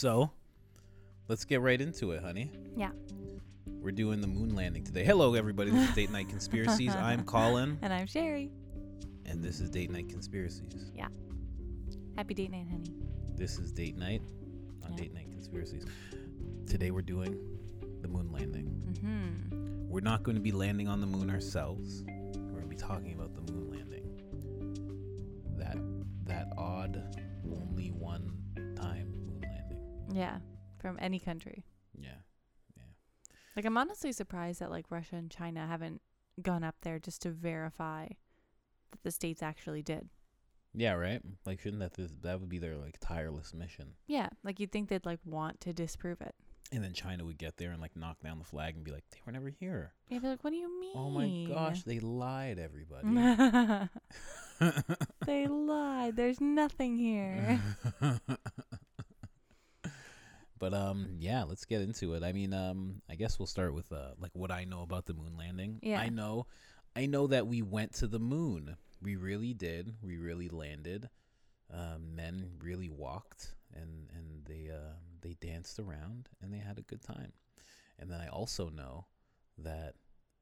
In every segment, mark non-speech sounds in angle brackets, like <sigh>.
So, let's get right into it, honey. Yeah. We're doing the moon landing today. Hello, everybody. This is Date Night Conspiracies. <laughs> I'm Colin, And I'm Sherry. and this is Date Night Conspiracies. Yeah. Happy date night, honey. This is Date Night on Yeah. Date Night Conspiracies. Today we're doing the moon landing. Mm-hmm. We're not going to be landing on the moon ourselves. We're going to be talking about the moon Yeah. From any country. Yeah. Yeah. Like I'm honestly surprised that like Russia and China haven't gone up there just to verify that the states actually did. Yeah, right? Like shouldn't that this, that would be their like tireless mission. Yeah. Like you'd think they'd like want to disprove it. And then China would get there and like knock down the flag and be like, "They were never here." Yeah, they're like, what do you mean? Oh my gosh, they lied, everybody. <laughs> <laughs> they lied. There's nothing here. <laughs> but um yeah, let's get into it. I mean, um I guess we'll start with uh like what I know about the moon landing. Yeah. I know I know that we went to the moon. We really did. We really landed. Um men really walked and and they uh they danced around and they had a good time. And then I also know that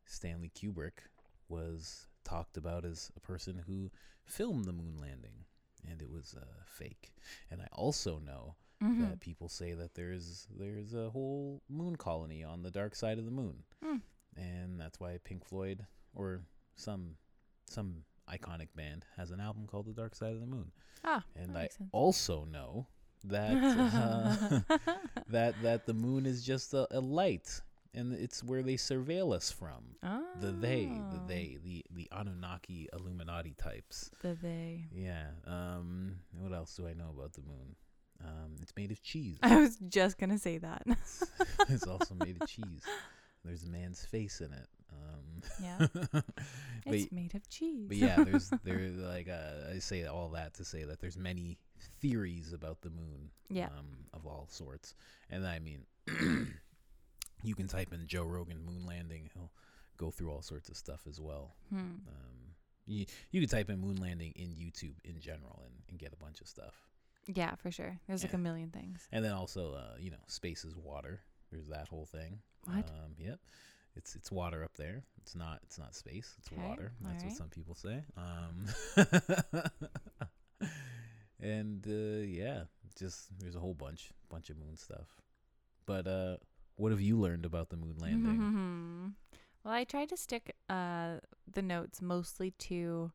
Stanley Kubrick was talked about as a person who filmed the moon landing and it was uh, fake. And I also know Mhm. that people say that there's there's a whole moon colony on the dark side of the moon, Hmm. and that's why Pink Floyd or some some iconic band has an album called The Dark Side of the Moon. Ah, And I sense. also know that <laughs> uh, <laughs> that that the moon is just a, a light, and it's where they surveil us from. The they, the Oh, they, the the Anunnaki Illuminati types. The they. Yeah. Um. What else do I know about the moon? Um. It's made of cheese. I was just gonna say that. <laughs> it's <laughs> also made of cheese. There's a man's face in it. Um, Yeah. <laughs> but, it's made of cheese. but yeah, there's there like uh, I say all that to say that there's many theories about the moon. Yeah. Um, of all sorts, and I mean, <clears throat> you can type in Joe Rogan moon landing. He'll go through all sorts of stuff as well. Hmm. Um, you you can type in moon landing in YouTube in general and, and get a bunch of stuff. Yeah, for sure. There's like a million things. And then also, uh, you know, space is water. There's that whole thing. What? Um, yep. It's it's water up there. It's not it's not space. It's Okay, water. That's what some people say. Um, <laughs> and uh, yeah, just there's a whole bunch bunch of moon stuff. But uh, what have you learned about the moon landing? Mm-hmm. <laughs> Well, I tried to stick uh the notes mostly to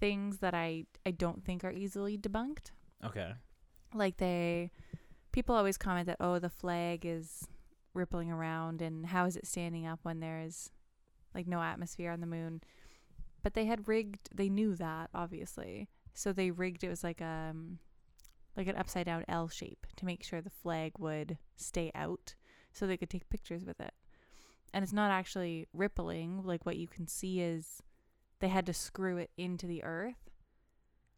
things that I I don't think are easily debunked. Okay. Like they people always comment that oh the flag is rippling around and how is it standing up when there is like no atmosphere on the moon. But they had rigged they knew that obviously. So they rigged it was like um like an upside down L shape to make sure the flag would stay out so they could take pictures with it. And it's not actually rippling, like what you can see is they had to screw it into the earth.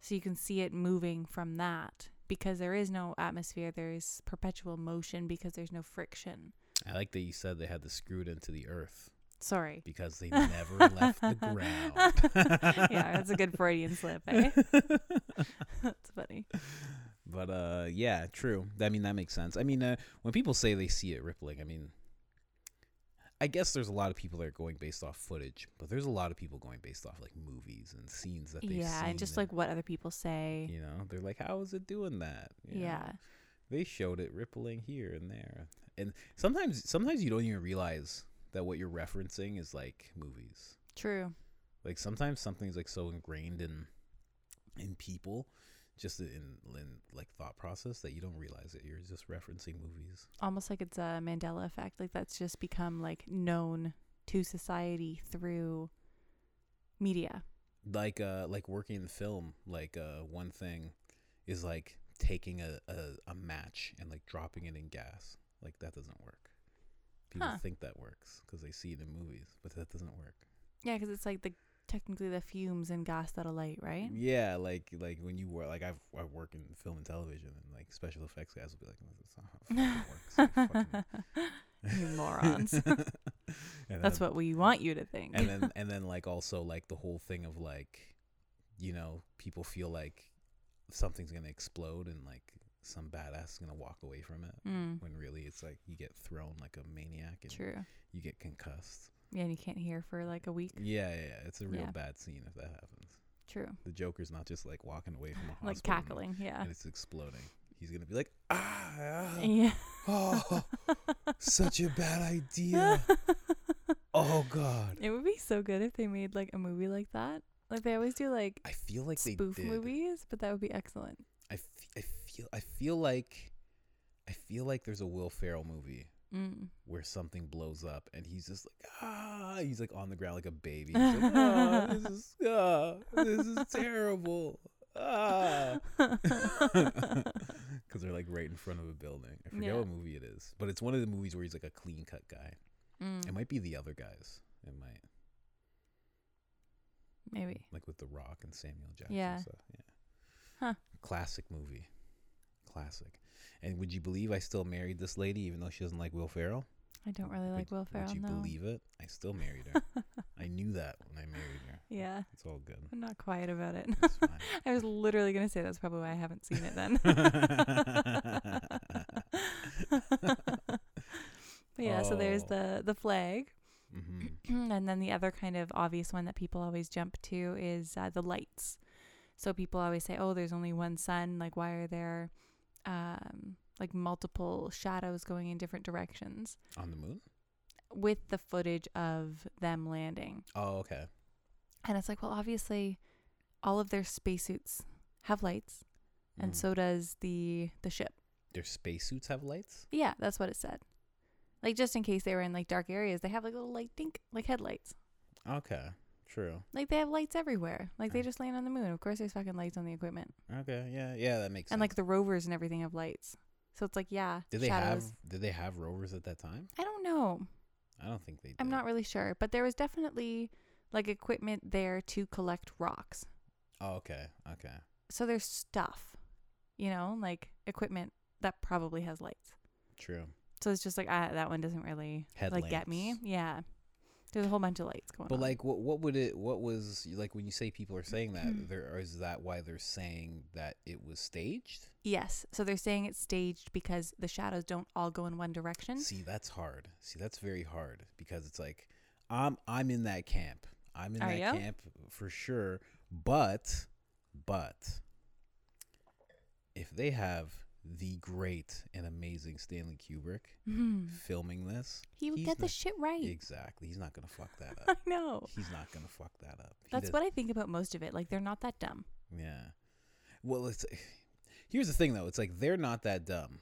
So you can see it moving from that because there is no atmosphere, there is perpetual motion because there's no friction. I like that you said they had to screwed into the earth Sorry. because they never left the <laughs> ground. yeah, that's a good Freudian slip, eh? <laughs> that's funny. But uh, yeah, true. I mean, that makes sense. I mean, uh, when people say they see it rippling, I mean, I guess there's a lot of people that are going based off footage, but there's a lot of people going based off like movies and scenes that they've Yeah, and just like what other people say. you know, they're like, "How is it doing that?" You know, Yeah. they showed it rippling here and there, and sometimes, sometimes you don't even realize that what you're referencing is like movies. True. Like sometimes something's like so ingrained in in people, just in, in like thought process that you don't realize it. You're just referencing movies. Almost like it's a Mandela effect. Like that's just become like known to society through media. Like uh, like working in film. Like uh, one thing is like taking a, a a match and like dropping it in gas. Like that doesn't work. People Huh. think that works because they see it in movies, but that doesn't work. Yeah, because it's like the technically the fumes and gas that alight, right? Yeah, like like when you work, like I've I work in film and television, and like special effects guys will be like, "That's not how fucking works." you fucking-" <laughs> you morons. <laughs> And <laughs> That's what we want you to think. and then and then like also like the whole thing of like you know people feel like something's gonna explode and like some badass is gonna walk away from it. Mm, When really it's like you get thrown like a maniac and true. you get concussed. Yeah, and you can't hear for like a week. Yeah, yeah, yeah. It's a real Yeah. bad scene if that happens. True. The Joker's not just like walking away from a <laughs> hospital Like cackling. Yeah. and it's exploding. He's gonna be like, ah, ah, Yeah. oh, <laughs> such a bad idea. <laughs> Oh God. It would be so good if they made like a movie like that. Like they always do like I feel like they spoof did. movies, but that would be excellent. I, f- I feel I feel like I feel like there's a Will Ferrell movie Mm. where something blows up and he's just like ah he's like on the ground like a baby. Like, ah, this <laughs> is ah, this is terrible. Ah. <laughs> Because they're like right in front of a building. I forget Yeah. what movie it is, but it's one of the movies where he's like a clean cut guy. Mm, It might be the other guys. It might maybe. like with The Rock and Samuel Jackson. Yeah. Yeah. Huh. Classic movie. Classic. And would you believe I still married this lady even though she doesn't like Will Ferrell? I don't really Would- like Will Ferrell. Would you no. believe it? I still married her. <laughs> I knew that when I married her. Yeah. It's all good. I'm not quiet about it. <laughs> I was literally gonna say that's probably why I haven't seen it then. <laughs> but yeah, so there's Oh. the the flag, hmm <clears throat> and then the other kind of obvious one that people always jump to is uh, the lights. So people always say, "Oh, there's only one sun. Like, why are there um, like multiple shadows going in different directions?" On the moon? With the footage of them landing, Oh, okay. and it's like, well, obviously, all of their spacesuits have lights, and Mm. so does the the ship. Their spacesuits have lights? Yeah, that's what it said. Like just in case they were in like dark areas, they have like little light dink like headlights. Okay. True. Like they have lights everywhere. Like they just land on the moon. Of course, there's fucking lights on the equipment, Okay. Yeah. Yeah. That makes and sense. like the rovers and everything have lights. So it's like yeah, did they shadows. have Did they have rovers at that time? I don't know. I don't think they did. I'm not really sure, but there was definitely like equipment there to collect rocks. Oh, okay. Okay. So there's stuff, you know, like equipment that probably has lights. True. So it's just like ah, that one doesn't really like get me. Yeah, there's a whole bunch of lights going But on. But like, what what would it? What was like when you say people are saying that? Hmm. there or is that why they're saying that it was staged? Yes. So they're saying it's staged because the shadows don't all go in one direction. See, that's hard. See, that's very hard because it's like I'm I'm in that camp. I'm in Are that ya? camp for sure. But but if they have the great and amazing Stanley Kubrick Mhm. filming this, He would he's get the shit right. exactly, he's not gonna fuck that <laughs> up. I know. he's not gonna fuck that up. He That's does- what I think about most of it. Like they're not that dumb. Yeah. Well, it's here's the thing though. It's like they're not that dumb,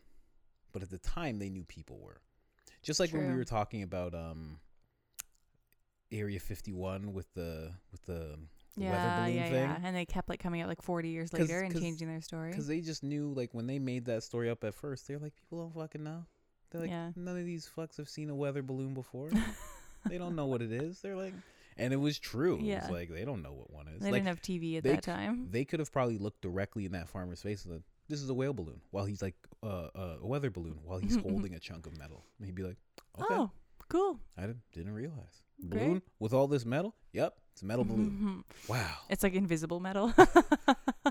but at the time they knew people were. Just like when we were talking about um Area 51 with the with the Yeah, yeah, thing. yeah. And they kept like coming out like 40 years later and 'cause- changing their story. Because they just knew, like, when they made that story up at first, they're like, people don't fucking know. They're like, Yeah. none of these fucks have seen a weather balloon before. <laughs> they don't know what it is. They're like, and it was true. It Yeah. was like they don't know what one is. They like, didn't have TV at they that time. they could have probably looked directly in that farmer's face and said, "This is a whale balloon," while he's like, uh, uh, "A weather balloon," while he's <laughs> holding a chunk of metal. And he'd be like, "Okay, Oh, cool. I didn't, didn't realize Great. balloon with all this metal. Yep, it's a metal balloon. Mm-hmm. Wow, It's like invisible metal.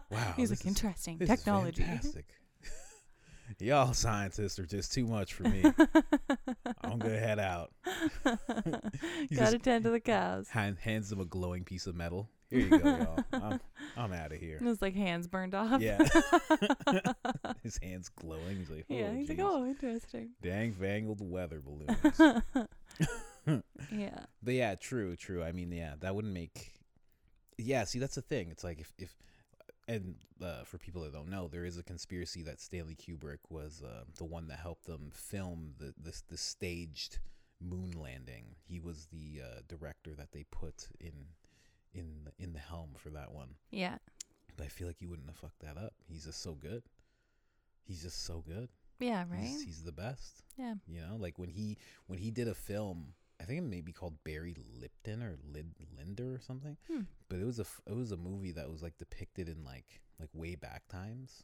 wow. <laughs> He's like interesting is technology. fantastic. <laughs> Y'all scientists are just too much for me. <laughs> I'm gonna head out. Gotta tend to the cows. Hand, hands him a glowing piece of metal. Here you go, y'all. I'm, I'm out of here. His like hands burned off. Yeah. His hands glowing. He's like, oh, yeah, he's like, oh, interesting. Dang vangled weather balloons. <laughs> yeah. but yeah, true, true. I mean, yeah, that wouldn't make. Yeah, see, that's the thing. It's like if if, and uh, for people that don't know, there is a conspiracy that Stanley Kubrick was uh, the one that helped them film the this the staged moon landing. He was the uh, director that they put in in the, in the helm for that one. Yeah. But I feel like he wouldn't have fucked that up. He's just so good. He's just so good. Yeah, right? He's, he's the best. yeah. You know, like when he when he did a film, I think it may be called Barry Lipton or Lid Linder or something. Hmm. But it was a it was a movie that was like depicted in like like way back times,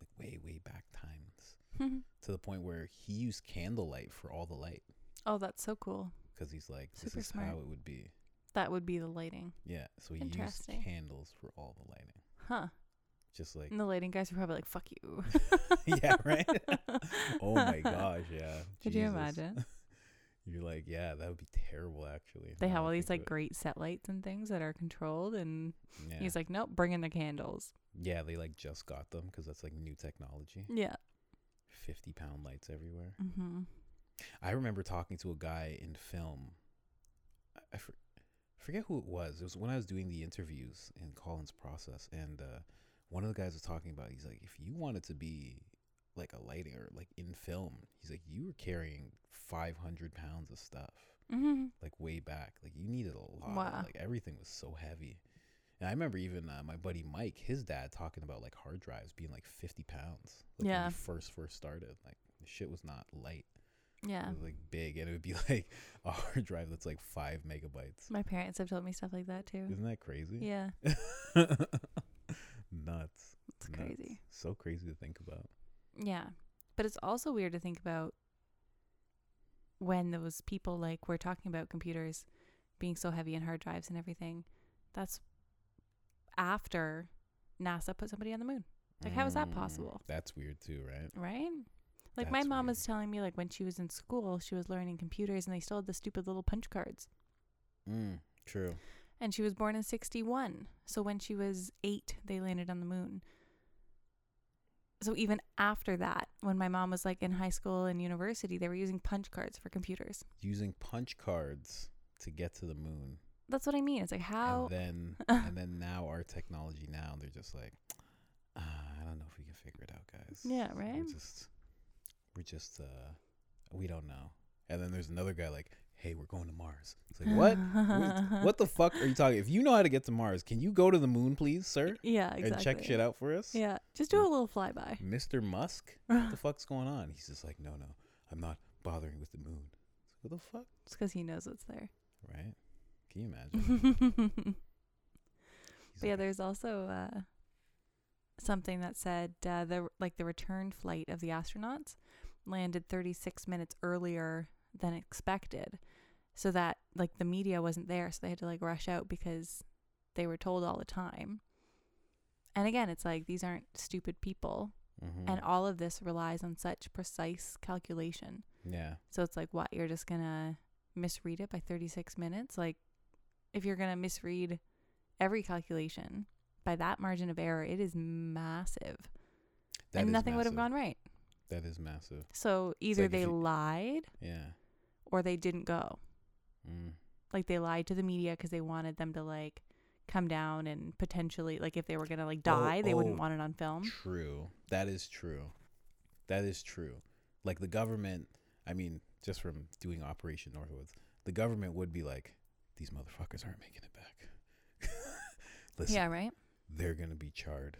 like way way back times, <laughs> to the point where he used candlelight for all the light oh, that's so cool. because he's like this Super is smart. how it would be. That would be the lighting. Yeah, so he used Interesting. candles for all the lighting. Huh. just like And the lighting guys were probably like, "Fuck you." <laughs> yeah, right. <laughs> oh my gosh, yeah. Could you Jesus. imagine? You're like, yeah, that would be terrible. Actually, They have all these like great set lights and things that are controlled, and yeah. he's like, "Nope, bring in the candles." yeah, they like just got them because that's like new technology. Yeah. Fifty pound lights everywhere. Mm-hmm. I remember talking to a guy in film. I, I for, forget who it was. It was when I was doing the interviews in Colin's process, and uh, one of the guys was talking about. He's like, if you wanted to be like a lighting or like in film, he's like, you were carrying five hundred pounds of stuff Mm-hmm. like way back. Like you needed a lot. Wow. Like everything was so heavy. And I remember even uh, my buddy Mike, his dad, talking about like hard drives being like fifty pounds. Like Yeah. When he first first started, like the shit was not light. Yeah. It was like big, and it would be <laughs> like a hard drive that's like five megabytes. My parents have told me stuff like that too. Isn't that crazy? Yeah, <laughs> Nuts. it's Nuts. crazy. So crazy to think about. Yeah. But it's also weird to think about when those people like we're talking about computers being so heavy and hard drives and everything. That's after NASA put somebody on the moon. Like, how is that Mm, possible? That's weird too, right? Right? Like my mom weird. was telling me like when she was in school, she was learning computers and they still had the stupid little punch cards. Mm, true. And she was born in 61. So when she was 8, they landed on the moon. So even after that, when my mom was like in high school and university, they were using punch cards for computers. Using punch cards to get to the moon. That's what I mean. It's like how And then <laughs> and then now our technology now they're just like uh, I don't know if we can figure it out, guys. Yeah, right? We're just we're just uh we don't know. And then there's another guy like, "Hey, we're going to Mars." It's like, "What? what, <laughs> what the fuck are you talking? If you know how to get to Mars, can you go to the moon, please, sir? Yeah, exactly. And check shit out for us?" Yeah, just do a little flyby. Mr. Musk? <laughs> What the fuck's going on? He's just like, "No, no. I'm not bothering with the moon." What the fuck? It's because he knows what's there. Right? Can you imagine? <laughs> yeah, like, there's also uh, something that said uh, the like the return flight of the astronauts landed 36 minutes earlier than expected, so that like the media wasn't there, so they had to like rush out because they were told all the time. And again, it's like these aren't stupid people, mhm. and all of this relies on such precise calculation. yeah. So it's like, what? You're just gonna misread it by 36 minutes? Like, if you're gonna misread every calculation by that margin of error, it is massive, That and is nothing would have gone right. That is massive. So either like they you- lied Yeah. Or they didn't go. Mm. Like they lied to the media because they wanted them to like come down and potentially like if they were gonna like die, they wouldn't oh. want it on film. True. That is true. That is true. Like the government, I mean, just from doing Operation Northwoods, the government would be like, these motherfuckers aren't making it back. <laughs> Listen, Yeah, right. they're going to be charred.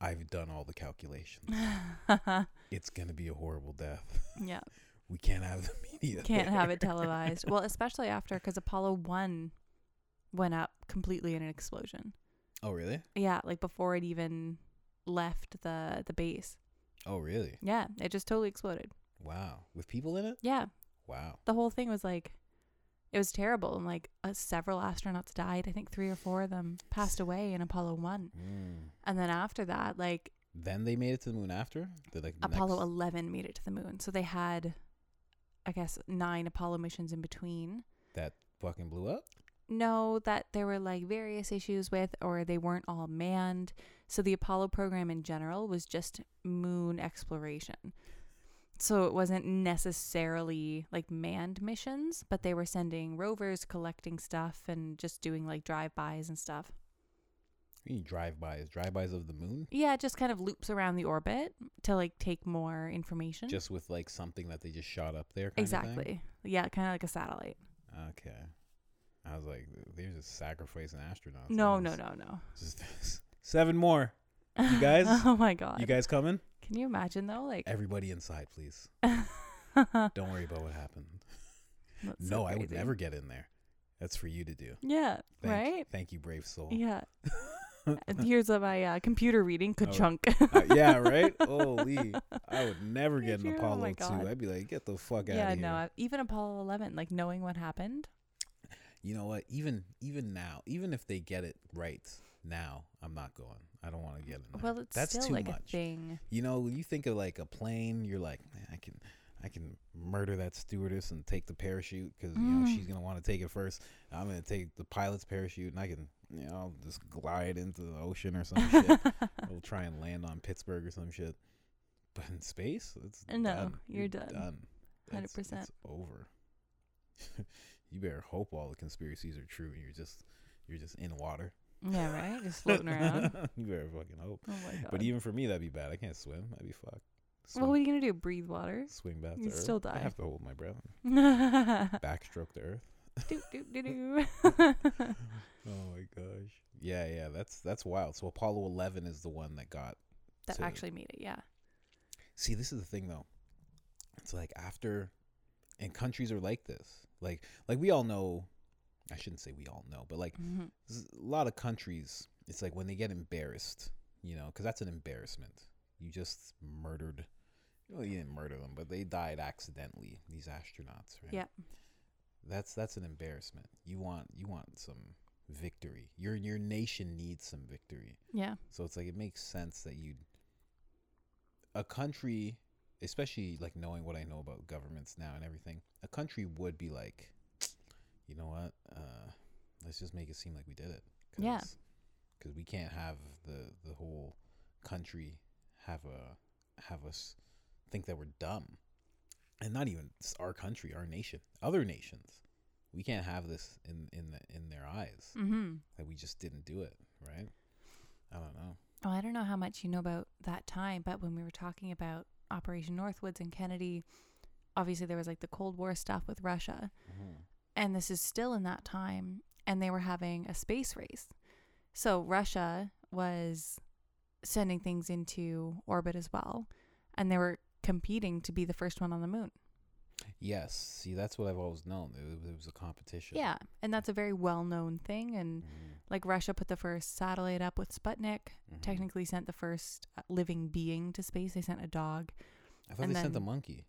I've done all the calculations. <laughs> It's going to be a horrible death. yeah. <laughs> We can't have the media. can't have it televised. Well, <laughs> especially after because Apollo one went up completely in an explosion. Oh, really? Yeah, like before it even left the the base. Oh, really? Yeah, it just totally exploded. Wow. With people in it? Yeah, Wow. the whole thing was like, it was terrible, and like uh, several astronauts died. I think three or four of them passed away in Apollo one, Mm. and then after that, like Then they made it to the moon after? The, like, Apollo next- eleven made it to the moon. So they had, I guess, nine Apollo missions in between. that fucking blew up? No, that there were like various issues with or they weren't all manned. So the Apollo program in general was just moon exploration. So it wasn't necessarily like manned missions, but they were sending rovers collecting stuff and just doing like drive-bys and stuff. You drive-bys, drive-bys of the moon? Yeah, it just kind of loops around the orbit to like take more information. Just with like something that they just shot up there. Kind Of thing? exactly. Yeah, kind of like a satellite. Okay. I was like, they're just sacrificing astronauts. No, no, no, <laughs> no. Seven more. You <laughs> guys? oh my god. You guys coming? Can you imagine though? Like Everybody inside, please. <laughs> Don't worry about what happened. so no, I would never get in there. That's for you to do. Yeah, Thank, right? Thank you, brave soul. Yeah. And <laughs> Here's uh, my uh, computer reading, Oh, ka-chunk. Uh, yeah, <laughs> right? Holy. I would never get in Sure, oh Apollo my 2. God. I'd be like, get the fuck out yeah, of here. Yeah, no, uh, even Apollo 11, like knowing what happened. you know what? Even even now, even if they get it right now, I'm not going. I don't want to get in there. Well, it's That's still too like much. a thing. You know, you think of like a plane. You're like, man, I can, I can murder that stewardess and take the parachute because you know Mm. she's gonna want to take it first. I'm gonna take the pilot's parachute and I can, you know, I'll just glide into the ocean or some shit. <laughs> We'll try and land on Pittsburgh or some shit. But in space, it's No, done. you're done. done. 100%. It's over. <laughs> you better hope all the conspiracies are true and you're just you're just in water. yeah, right. Just <laughs> floating around. you better fucking hope. Oh my god. But even for me, that'd be bad. I can't swim. I'd be fucked. well, what are you gonna do? Breathe water? swing back earth. still I die. have to hold my breath. Backstroke the earth. Do do do. Oh my gosh. Yeah, yeah. That's that's wild. So Apollo 11 is the one that got. That to- actually made it. Yeah. See, this is the thing though. It's like after, and countries are like this. Like like we all know. I shouldn't say we all know, but like hmm a lot of countries. It's like when they get embarrassed, you know, because that's an embarrassment. You just murdered. Well, you didn't murder them, but they died accidentally. These astronauts, right? Yeah. That's that's an embarrassment. You want you want some victory. Your your nation needs some victory. Yeah. So it's like it makes sense that you'd a country, especially like knowing what I know about governments now and everything, a country would be like, you know what? Uh, let's just make it seem like we did it. Cause, Yeah. Because we can't have the the whole country have a have us think that we're dumb, and not even our country, our nation, other nations. We can't have this in in the, in their eyes Mm-hmm. that we just didn't do it, right? I don't know. Oh, I don't know how much you know about that time, but when we were talking about Operation Northwoods and Kennedy, obviously there was like the Cold War stuff with Russia, and this is still in that time, and they were having a space race. So Russia was sending things into orbit as well, and they were competing to be the first one on the moon. Yes. See, that's what I've always known. It was, it was a competition. Yeah, and that's a very well-known thing and Mhm, like Russia put the first satellite up with Sputnik, mhm. technically sent the first uh, living being to space. They sent a dog. I thought and they sent the monkey.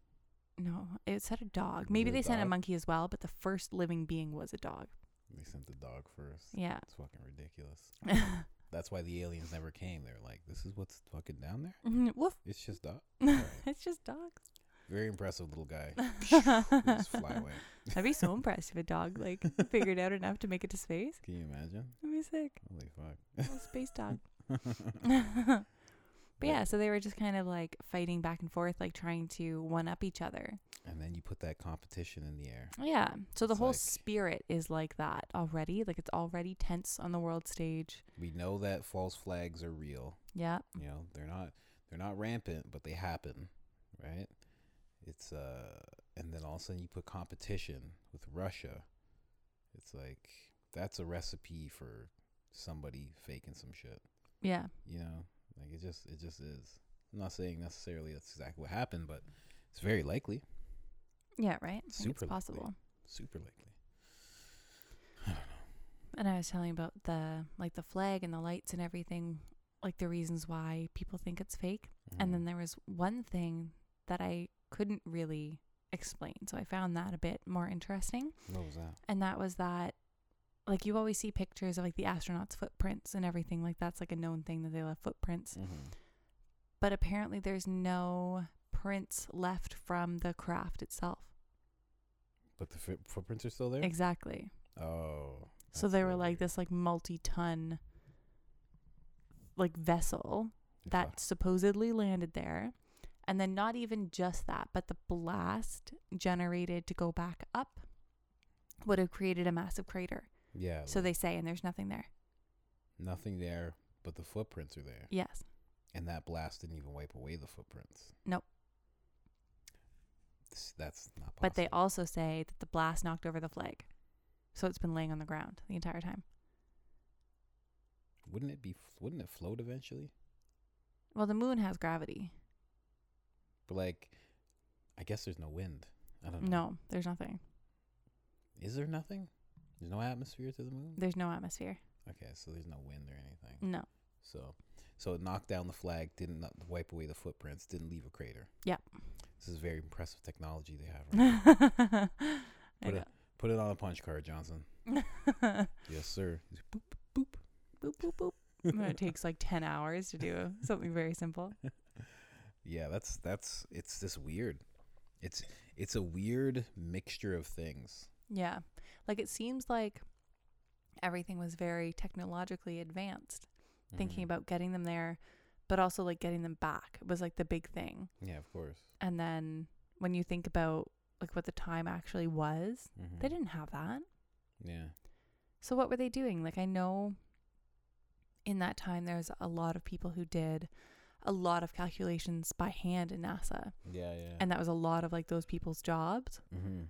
No, it said a dog. Maybe a they sent a monkey as well, but the first living being was a dog. They sent the dog first. Yeah. It's fucking ridiculous. <laughs> That's why the aliens never came. They're like, this is what's fucking down there? Mm-hmm. Woof. It's just dog. <laughs> Alright. it's just dogs. Very impressive little guy. <laughs> Just fly away. I'd be so <laughs> impressed if a dog like figured out enough to make it to space. Can you imagine? That'd be sick. Holy fuck. Little space dog. But yeah, so they were just kind of like fighting back and forth, like trying to one up each other. And then you put that competition in the air. Yeah. So the It's whole like- spirit is like that already. Like it's already tense on the world stage. We know that false flags are real. Yeah. You know, they're not they're not rampant, but they happen, right? It's uh and then all of a sudden you put competition with Russia. It's like that's a recipe for somebody faking some shit. Yeah. You know? Like it just it just is. I'm not saying necessarily that's exactly what happened, but it's very likely. Yeah, right? I Super it's likely. possible. Super likely. And I was telling about the like the flag and the lights and everything, like the reasons why people think it's fake. And then Mhm. there was one thing that I couldn't really explain. So I found that a bit more interesting. what was that? And that was that like you always see pictures of like the astronauts' footprints and everything. Like that's like a known thing that they left footprints. Mm-hmm. But apparently there's no prints left from the craft itself. But the foot footprints are still there? Exactly. oh. So they were real like this like multi-ton like vessel Fuck. that supposedly landed there. And then not even just that, but the blast generated to go back up would have created a massive crater. Yeah. So like, they say and there's nothing there. nothing there, but the footprints are there. Yes. And that blast didn't even wipe away the footprints. Nope. That's not possible. But they also say that the blast knocked over the flag. So it's been laying on the ground the entire time. wouldn't it be? Wouldn't it float eventually? Well, the moon has gravity. But like, I guess there's no wind. I don't know. No, there's nothing. Is there nothing? There's no atmosphere to the moon. There's no atmosphere. Okay, so there's no wind or anything. No. So, so it knocked down the flag, didn't wipe away the footprints, didn't leave a crater. Yep. This is very impressive technology they have. Right <laughs> Put it, put it on a punch card, Johnson. <laughs> Yes, sir. Boop, boop. boop boop boop. it takes like 10 hours to do <laughs> something very simple. Yeah, that's that's it's this weird. It's it's a weird mixture of things. Yeah. Like it seems like everything was very technologically advanced, thinking Mhm. about getting them there, but also like getting them back was like the big thing. Yeah, of course. And then when you think about like what the time actually was, Mhm. they didn't have that. Yeah. So what were they doing? Like I know in that time there's a lot of people who did a lot of calculations by hand in NASA. Yeah, yeah. And that was a lot of like those people's jobs. mm-hmm.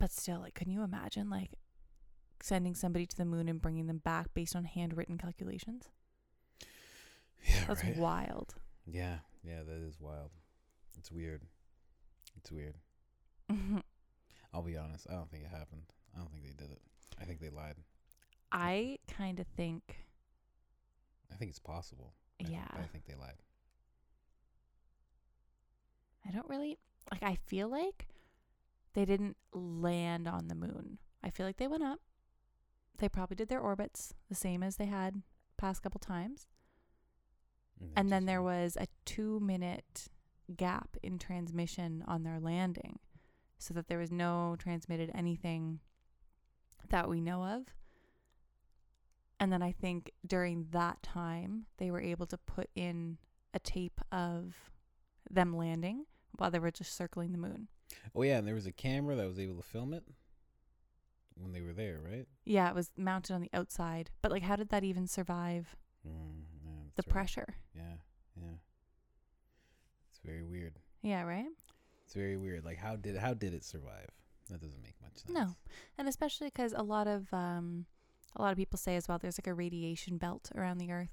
But still, like, can you imagine like sending somebody to the moon and bringing them back based on handwritten calculations? Yeah, That's right. wild. Yeah, yeah, that is wild. It's weird. It's weird. <laughs> I'll be honest. I don't think it happened. I don't think they did it. I think they lied. I kind of think, I think it's possible. I yeah, but I think they lied. I don't really like. I feel like they didn't land on the moon. I feel like they went up. They probably did their orbits the same as they had past couple times. Mm, and then there was a two minute gap in transmission on their landing so that there was no transmitted anything that we know of. And then I think during that time, they were able to put in a tape of them landing while they were just circling the moon. Oh yeah, and there was a camera that was able to film it when they were there, right? Yeah, it was mounted on the outside. But like, how did that even survive Mm, yeah, the right. pressure? Yeah, yeah. It's very weird. Yeah, right? It's very weird. Like how did how did it survive? That doesn't make much sense. No. And especially because a lot of um, a lot of people say as well, there's like a radiation belt around the Earth.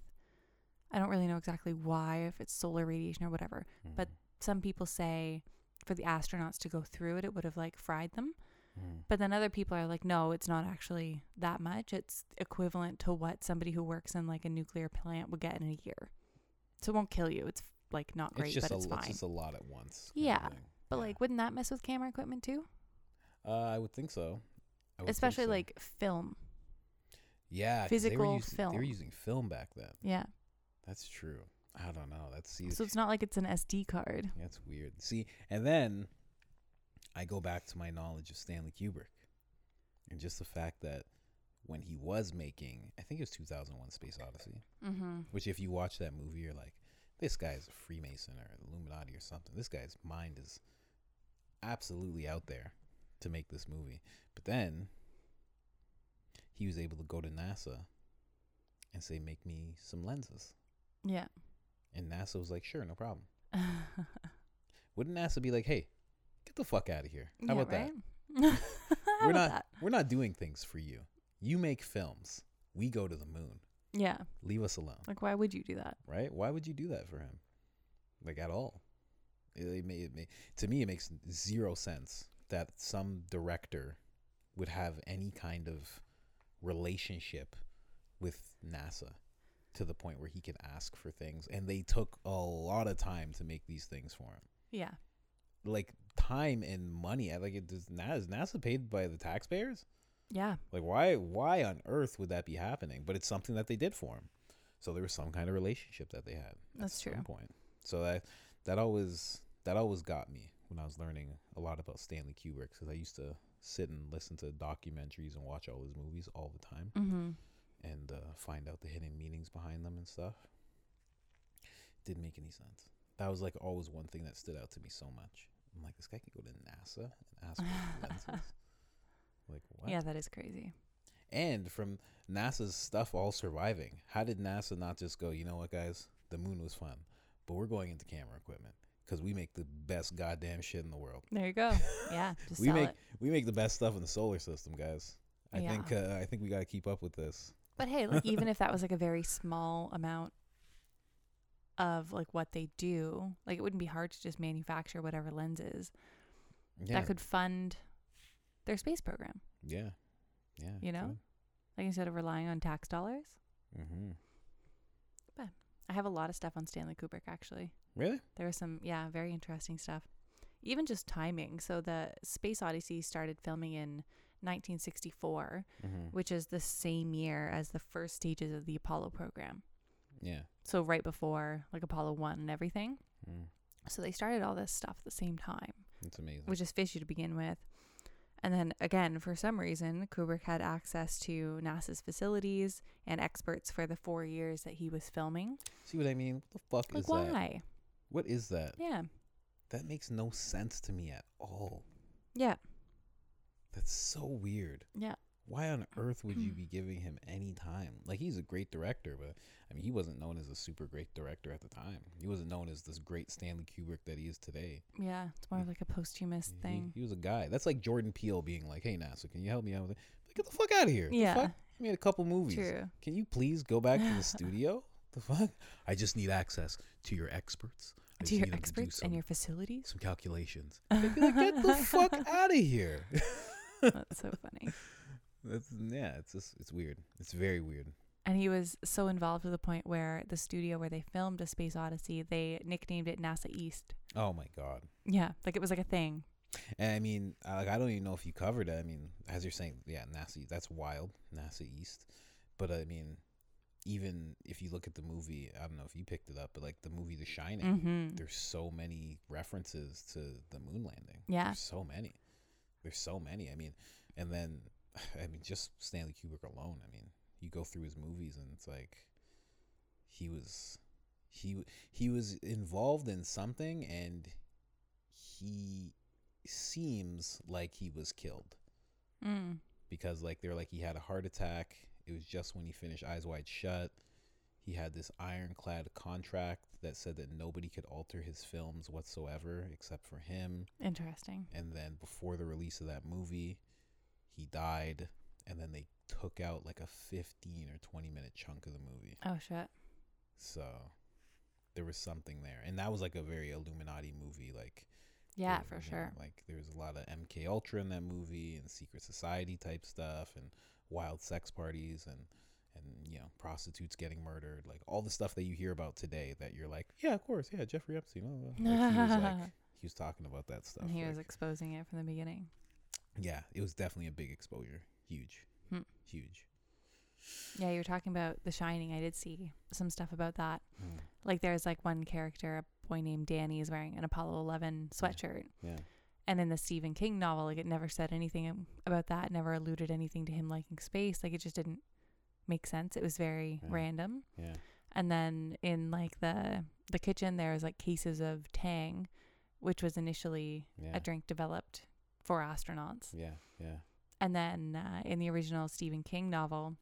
I don't really know exactly why, if it's solar radiation or whatever. but- Mhm, Some people say for the astronauts to go through it, it would have like fried them. mhm. But then other people are like, no, it's not actually that much. It's equivalent to what somebody who works in like a nuclear plant would get in a year. So it won't kill you. It's like not great, it's just but a, it's it's fine. just a lot at once. Yeah, but Yeah. like, wouldn't that mess with camera equipment too? uh, I would think so. Would think Especially so. like film. Yeah, physical they using, They were using film back then. Yeah. That's true. I don't know. That's see, So it's not like it's an SD card. that's weird. See, and then I go back to my knowledge of Stanley Kubrick, and just the fact that when he was making, I think it was 2001: Space Odyssey. Mm-hmm. Which, if you watch that movie, you're like, this guy's a Freemason or Illuminati or something. This guy's mind is absolutely out there to make this movie. But then he was able to go to NASA and say, make me some lenses. Yeah. And NASA was like, sure, no problem. <laughs> Wouldn't NASA be like, hey, get the fuck out of here? How Yeah, about that? right? <laughs> How We're not that? we're not doing things for you. You make films. We go to the moon. Yeah. Leave us alone. Like, why would you do that? right? Why would you do that for him? Like at all? It, it, may, it may, to me, it makes zero sense that some director would have any kind of relationship with NASA to the point where he can ask for things, and they took a lot of time to make these things for him. Yeah. Like time and money. I Like, it does NASA, is NASA paid by the taxpayers? Yeah. Like, why? Why on earth would that be happening? But it's something that they did for him. So there was some kind of relationship that they had. at That's true. Point. So that that always that always got me when I was learning a lot about Stanley Kubrick because I used to sit and listen to documentaries and watch all his movies all the time Mm-hmm. And uh, find out the hidden meanings behind them and stuff. Didn't make any sense. That was like always one thing that stood out to me so much. I'm like, this guy can go to NASA and ask for <laughs> lenses. Like what? Yeah, that is crazy. And from NASA's stuff all surviving, how did NASA not just go, you know what, guys? The moon was fun, but we're going into camera equipment because we make the best goddamn shit in the world. There you go. <laughs> Yeah. Just we make it. we make the best stuff in the solar system, guys. I Yeah. think uh, I think we got to keep up with this. But hey, like even if that was like a very small amount of like what they do, like it wouldn't be hard to just manufacture whatever lenses Yeah, that could fund their space program. yeah, yeah. You know? Like instead of relying on tax dollars. Mm-hmm. I have a lot of stuff on Stanley Kubrick actually. Really? There was some, yeah, very interesting stuff. Even just timing. So the Space Odyssey started filming in 1964, Mm-hmm. which is the same year as the first stages of the Apollo program. Yeah. So right before like Apollo 1 and everything. Mm. So they started all this stuff at the same time, It's amazing. which is fishy to begin with. And then again, for some reason, Kubrick had access to NASA's facilities and experts for the four years that he was filming. See what I mean? What the fuck Like, is that? why? What is that? Yeah. That makes no sense to me at all. Yeah. That's so weird. Yeah. Why on earth would you <clears throat> be giving him any time? Like he's a great director, but I mean he wasn't known as a super great director at the time. He wasn't known as this great Stanley Kubrick that he is today. Yeah. It's more of like a posthumous He- thing. He, was a guy. That's like Jordan Peele being like, "Hey NASA, can you help me out with it?" Like, get the fuck out of here. Yeah. You made a couple movies. True. Can you please go back to the <laughs> studio? The fuck? I just need access to your experts. I To your need them do experts some, and your facilities. some calculations. They'd be like, get the <laughs> fuck out of here. <laughs> That's so funny. That's yeah, it's just it's weird. It's very weird. And he was so involved to the point where the studio where they filmed A Space Odyssey, they nicknamed it NASA East. Oh my god. Yeah, like it was like a thing. And I mean, uh, like I don't even know if you covered it. I mean, as you're saying, yeah, NASA. That's wild, NASA East. But I mean, even if you look at the movie, I don't know if you picked it up, but like the movie The Shining, Mm-hmm. there's so many references to the moon landing. Yeah. There's so many. There's so many. I mean, and then <laughs> I mean, just Stanley Kubrick alone. I mean, you go through his movies and it's like he was he he was involved in something and he seems like he was killed Mm. because like they're like he had a heart attack. It was just when he finished Eyes Wide Shut. He had this ironclad contract that said that nobody could alter his films whatsoever except for him. Interesting. And then before the release of that movie, he died. And then they took out like a 15 or 20 minute chunk of the movie. Oh shit. So there was something there. And that was like a very Illuminati movie. Like, Yeah, for you know, sure. like there was a lot of MK Ultra in that movie and secret society type stuff and wild sex parties and and you know prostitutes getting murdered, like all the stuff that you hear about today. That you're like, yeah, of course, yeah, Jeffrey Epstein. blah, blah, blah." Like, he was like <laughs> he was talking about that stuff. and he was exposing it from the beginning. yeah, it was definitely a big exposure, huge, Hmm. huge. Yeah, you were talking about The Shining. I did see some stuff about that. Mm, Like there's like one character, a boy named Danny, is wearing an Apollo 11 sweatshirt. Yeah, And in the Stephen King novel, like it never said anything about that, never alluded anything to him liking space. Like it just didn't make sense. It was very Yeah. random. yeah, And then in like the the kitchen, there was like cases of Tang, which was initially yeah, a drink developed for astronauts. yeah, yeah. And then uh, in the original Stephen King novel,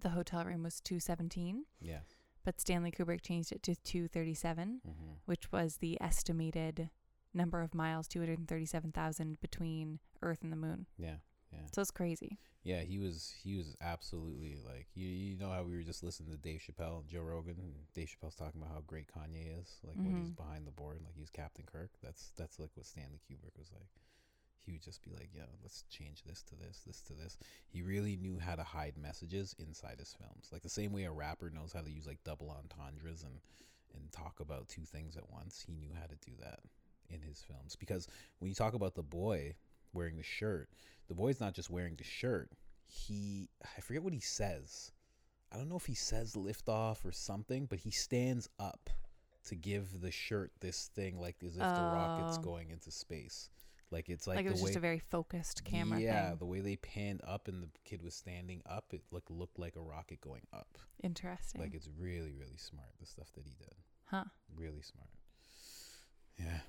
the hotel room was 217, yeah. but Stanley Kubrick changed it to 237, Mm-hmm. which was the estimated number of miles, 237,000 between Earth and the moon. Yeah, yeah. So it's crazy. Yeah, he was he was absolutely like you you know how we were just listening to Dave Chappelle and Joe Rogan and Dave Chappelle's talking about how great Kanye is, like when he's Mhm. behind the board, like he's Captain Kirk. That's that's like what Stanley Kubrick was like. He would just be like, "Yeah, let's change this to this, this to this." He really knew how to hide messages inside his films, like the same way a rapper knows how to use like double entendres and and talk about two things at once. He knew how to do that in his films because when you talk about the boy wearing the shirt, the boy's not just wearing the shirt. He, I forget what he says. I don't know if he says lift off or something, but he stands up to give the shirt this thing like as if the rocket's Oh. going into space. Like it's Like, like, it was way just a very focused camera yeah, thing. the way they panned up and the kid was standing up, it like looked like a rocket going up. Interesting. Like it's really really smart the stuff that he did. huh. Really smart. Yeah.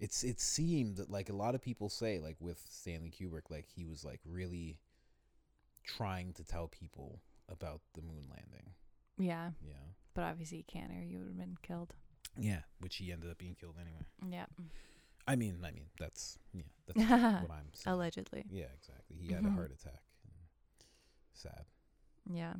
It's it seemed that like a lot of people say like with Stanley Kubrick like he was like really trying to tell people about the moon landing. Yeah. Yeah. But obviously you can't or you would have been killed. Yeah, which he ended up being killed anyway. Yeah. I mean, I mean that's yeah, that's <laughs> what I'm saying. Allegedly. Yeah, exactly. He had a Mhm. heart attack. And sad. Yeah.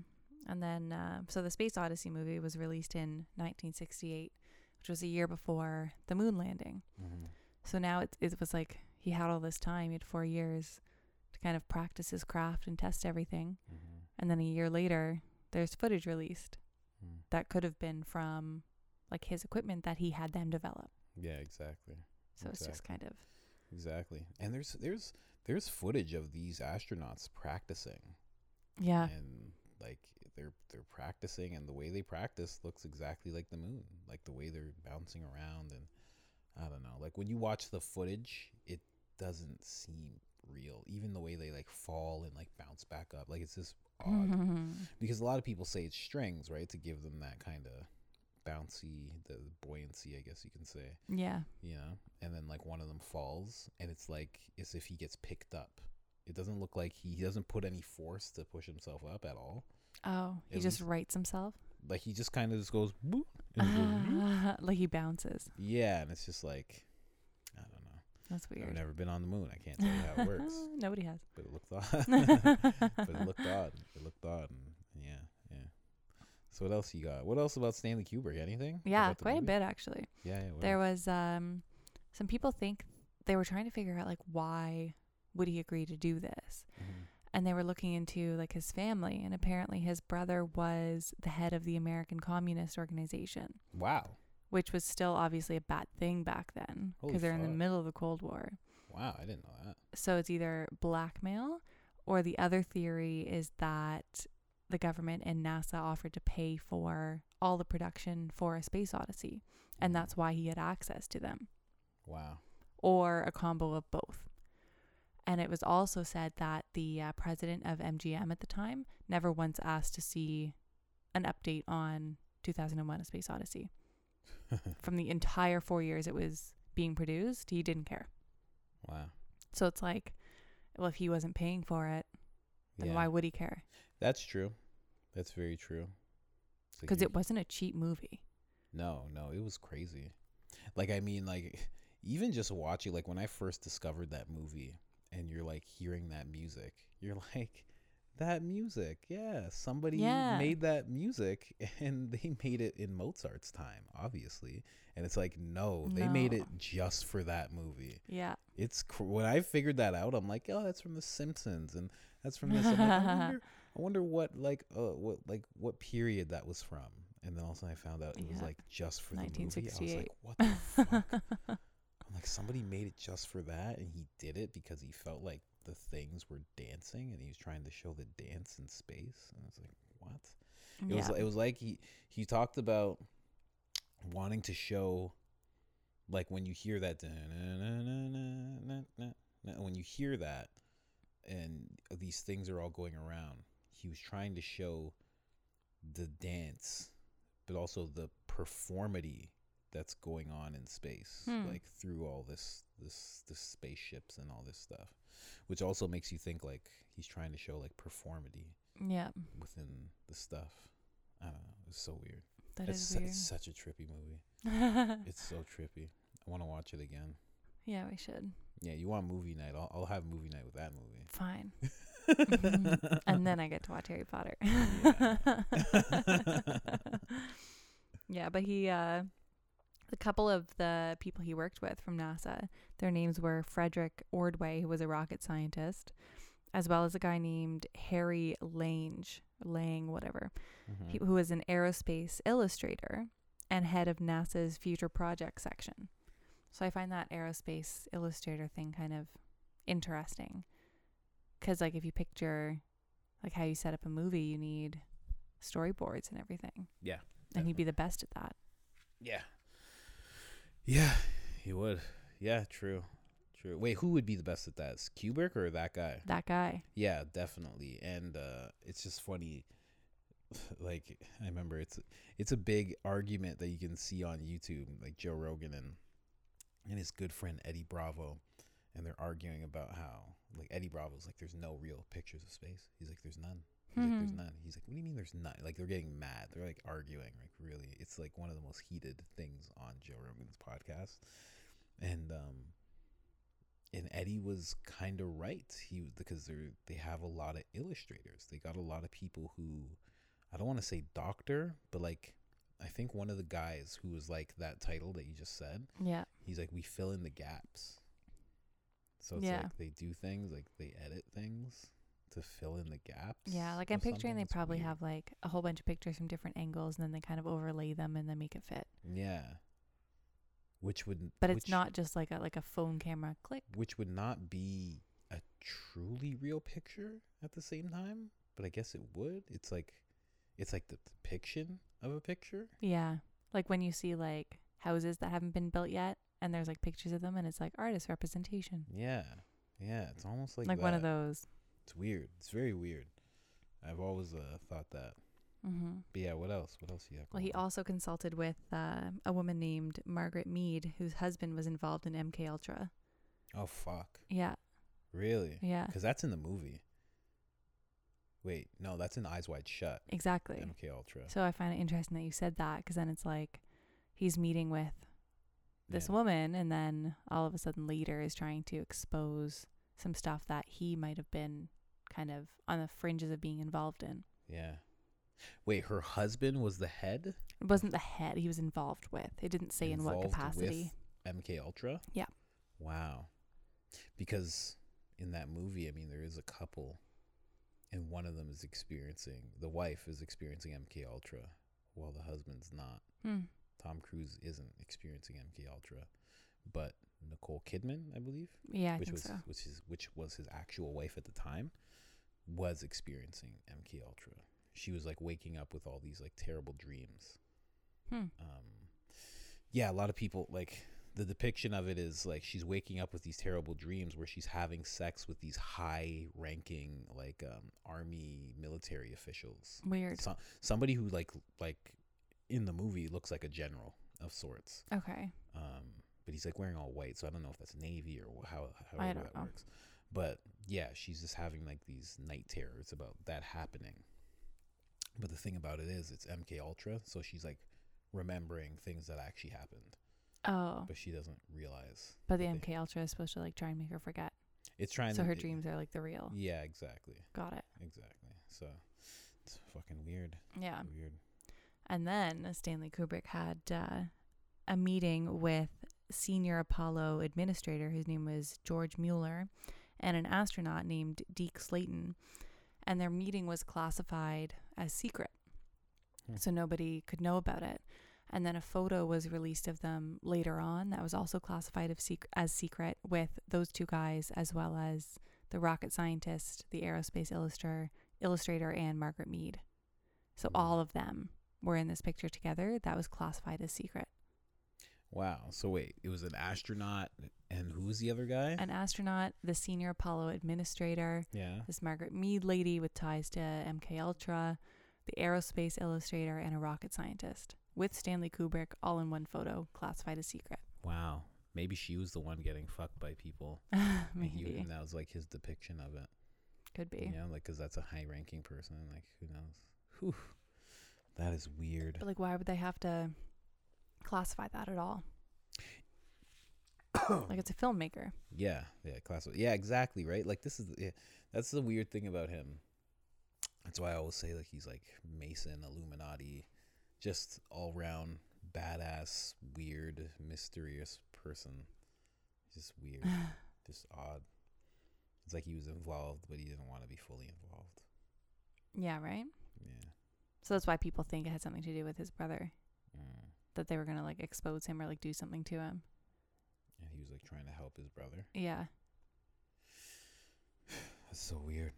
And then, uh, so the Space Odyssey movie was released in 1968, which was a year before the moon landing. Mm-hmm. So now it, it was like he had all this time, he had four years to kind of practice his craft and test everything. Mm-hmm. And then a year later, there's footage released Mm. that could have been from like his equipment that he had them develop. Yeah, exactly. So it's just kind of, Exactly. And there's there's there's footage of these astronauts practicing Yeah. and like they're they're practicing and the way they practice looks exactly like the moon like the way they're bouncing around and i don't know like when you watch the footage it doesn't seem real even the way they like fall and like bounce back up like it's just odd. Mm-hmm. Because a lot of people say it's strings right to give them that kind of bouncy the buoyancy i guess you can say. Yeah. you know and then like one of them falls and it's like as if he gets picked up. It doesn't look like he, he doesn't put any force to push himself up at all Oh, he At just least- writes himself. like he just kind of just goes boop, and goes, boop. <laughs> like he bounces. yeah and it's just like i don't know That's weird. i've weird. never been on the moon i can't tell you how it works <laughs> Nobody has. but it looked odd <laughs> but it looked odd it looked odd and yeah yeah so what else you got what else about stanley kubrick anything Yeah, about the quite a movie? bit actually. yeah, yeah what There else? was um some people think they were trying to figure out like why would he agree to do this? Mhm. And they were looking into like his family and apparently his brother was the head of the American Communist Organization, wow which was still obviously a bad thing back then because they're in the middle of the Cold War. wow i didn't know that So it's either blackmail or the other theory is that the government and NASA offered to pay for all the production for a space odyssey and Mhm. that's why he had access to them wow or a combo of both. And it was also said that the uh, president of MGM at the time never once asked to see an update on 2001 A Space Odyssey. <laughs> From the entire four years it was being produced, he didn't care. wow So it's like, well, if he wasn't paying for it, then yeah why would he care? That's true. That's very true. Because it wasn't a cheap movie. no, no, it was crazy. Like I mean, like even just watching, like when I first discovered that movie, and you're like hearing that music, you're <laughs> like, that music, yeah, somebody Yeah. made that music, <laughs> and they made it in Mozart's time, obviously. And it's like, no, they made it just for that movie. Yeah. It's cr- when I figured that out, I'm like, oh, that's from The Simpsons, and that's from this. Like, I wonder, <laughs> I wonder what like uh what like what period that was from. And then also I found out it was like just for the movie. I was 1968. like, what the fuck? I'm like, somebody made it just for that, and he did it because he felt like the things were dancing, and he was trying to show the dance in space. And I was like, what? It yeah. was it was like he he talked about wanting to show like when you hear that when you hear that and these things are all going around he was trying to show the dance but also the performity that's going on in space Hmm. like through all this this this spaceships and all this stuff which also makes you think like he's trying to show like performity yeah. within the stuff. I don't know. It's so weird. That it's, is su- weird. it's such a trippy movie. <laughs> It's so trippy. I want to watch it again. yeah, we should. Yeah, you want movie night? I'll, I'll have movie night with that movie. Fine. <laughs> And then I get to watch Harry Potter. yeah, <laughs> but he, uh, a couple of the people he worked with from NASA, their names were Frederick Ordway, who was a rocket scientist, as well as a guy named Harry Lange, Lang, whatever, Mhm. he, who was an aerospace illustrator and head of NASA's future project section. So I find that aerospace illustrator thing kind of interesting. Cuz like if you picture like how you set up a movie, you need storyboards and everything. Yeah, And he'd be the best at that. yeah, yeah. He would. Yeah, true, true. Wait, who would be the best at that? Is Kubrick or that guy? That guy. Yeah, definitely. And uh, it's just funny. <sighs> Like I remember, it's it's a big argument that you can see on YouTube, like Joe Rogan and and his good friend Eddie Bravo, and they're arguing about how like Eddie Bravo's like, there's no real pictures of space. He's like, there's none. He's like, there's Mhm. none. He's like, what do you mean there's none? Like they're getting mad. They're like arguing. Like really, it's like one of the most heated things on Joe Rogan's podcast. And um, and Eddie was kind of right. He because they're they have a lot of illustrators. They got a lot of people who I don't want to say doctor, but like I think one of the guys who was like that title that you just said, Yeah. he's like we fill in the gaps. So it's Yeah. like they do things like they edit things to fill in the gaps. Yeah, like I'm picturing they probably weird. have like a whole bunch of pictures from different angles and then they kind of overlay them and then make it fit. yeah, which would But it's not just like a like a phone camera click. which would not be a truly real picture at the same time, but I guess it would. It's like it's like the depiction of a picture. Yeah. Like when you see like houses that haven't been built yet and there's like pictures of them and it's like artist representation. Yeah. Yeah, it's almost like Like, one of those. It's weird. It's very weird. I've always uh, thought that. Mm-hmm. But yeah, what else? What else you have? Well, he on? also consulted with uh, a woman named Margaret Mead, whose husband was involved in MK Ultra. Oh fuck! Yeah, Really? yeah, Because that's in the movie. Wait, no, that's in Eyes Wide Shut. exactly. MK Ultra. So I find it interesting that you said that because then it's like he's meeting with this Yeah. woman, and then all of a sudden later is trying to expose some stuff that he might have been kind of on the fringes of being involved in. Yeah. Wait, her husband was the head It wasn't the head he was involved with. It didn't say in what capacity. with MK Ultra. Yeah. Wow. Because in that movie, I mean, there is a couple, and one of them is experiencing the wife is experiencing MK Ultra, while the husband's not. Hmm. Tom Cruise isn't experiencing MK Ultra, but Nicole Kidman, I believe, Yeah, I which think was so. which is which was his actual wife at the time, was experiencing MK Ultra. She was like waking up with all these like terrible dreams. Hmm. Um, yeah, a lot of people like the depiction of it is like she's waking up with these terrible dreams where she's having sex with these high-ranking like um, army military officials. Weird. So, somebody who like like in the movie looks like a general of sorts. Okay. Um, but he's like wearing all white, so I don't know if that's navy or wh- how I that know. works. But yeah, she's just having like these night terrors about that happening. But the thing about it is, it's MK Ultra, so she's like remembering things that actually happened, Oh, but she doesn't realize. but the that they- MK Ultra is supposed to like try and make her forget. It's trying. So to, her it- dreams are like the real. Yeah, exactly, Got it. exactly. So it's fucking weird. Yeah. Weird. And then Stanley Kubrick had uh, a meeting with senior Apollo administrator, whose name was George Mueller, and an astronaut named Deke Slayton. And their meeting was classified as secret. Hmm. So nobody could know about it. And then a photo was released of them later on that was also classified sec- as secret with those two guys, as well as the rocket scientist, the aerospace illustrator, illustrator, and Margaret Mead. So Hmm. all of them were in this picture together. That was classified as secret. Wow. So wait, it was an astronaut, and who was the other guy? An astronaut, the senior Apollo administrator, yeah. this Margaret Mead lady with ties to MK Ultra, the aerospace illustrator, and a rocket scientist with Stanley Kubrick all in one photo, classified as secret. Wow. Maybe she was the one getting fucked by people. and <laughs> he- Maybe and that was like his depiction of it. could be. Yeah, like because that's a high-ranking person. Like who knows? Whew. That is weird. But like, why would they have to classify that at all? <coughs> like, it's a filmmaker. Yeah, yeah, class. Yeah, exactly. Right. Like this is yeah, that's the weird thing about him. That's why I always say like he's like Mason, Illuminati, just all round badass, weird, mysterious person. Just weird, <sighs> just odd. It's like he was involved, but he didn't want to be fully involved. yeah, right. Yeah. So that's why people think it had something to do with his brother. Mm. That they were gonna like expose him or like do something to him. And he was like trying to help his brother. Yeah. <sighs> That's so weird.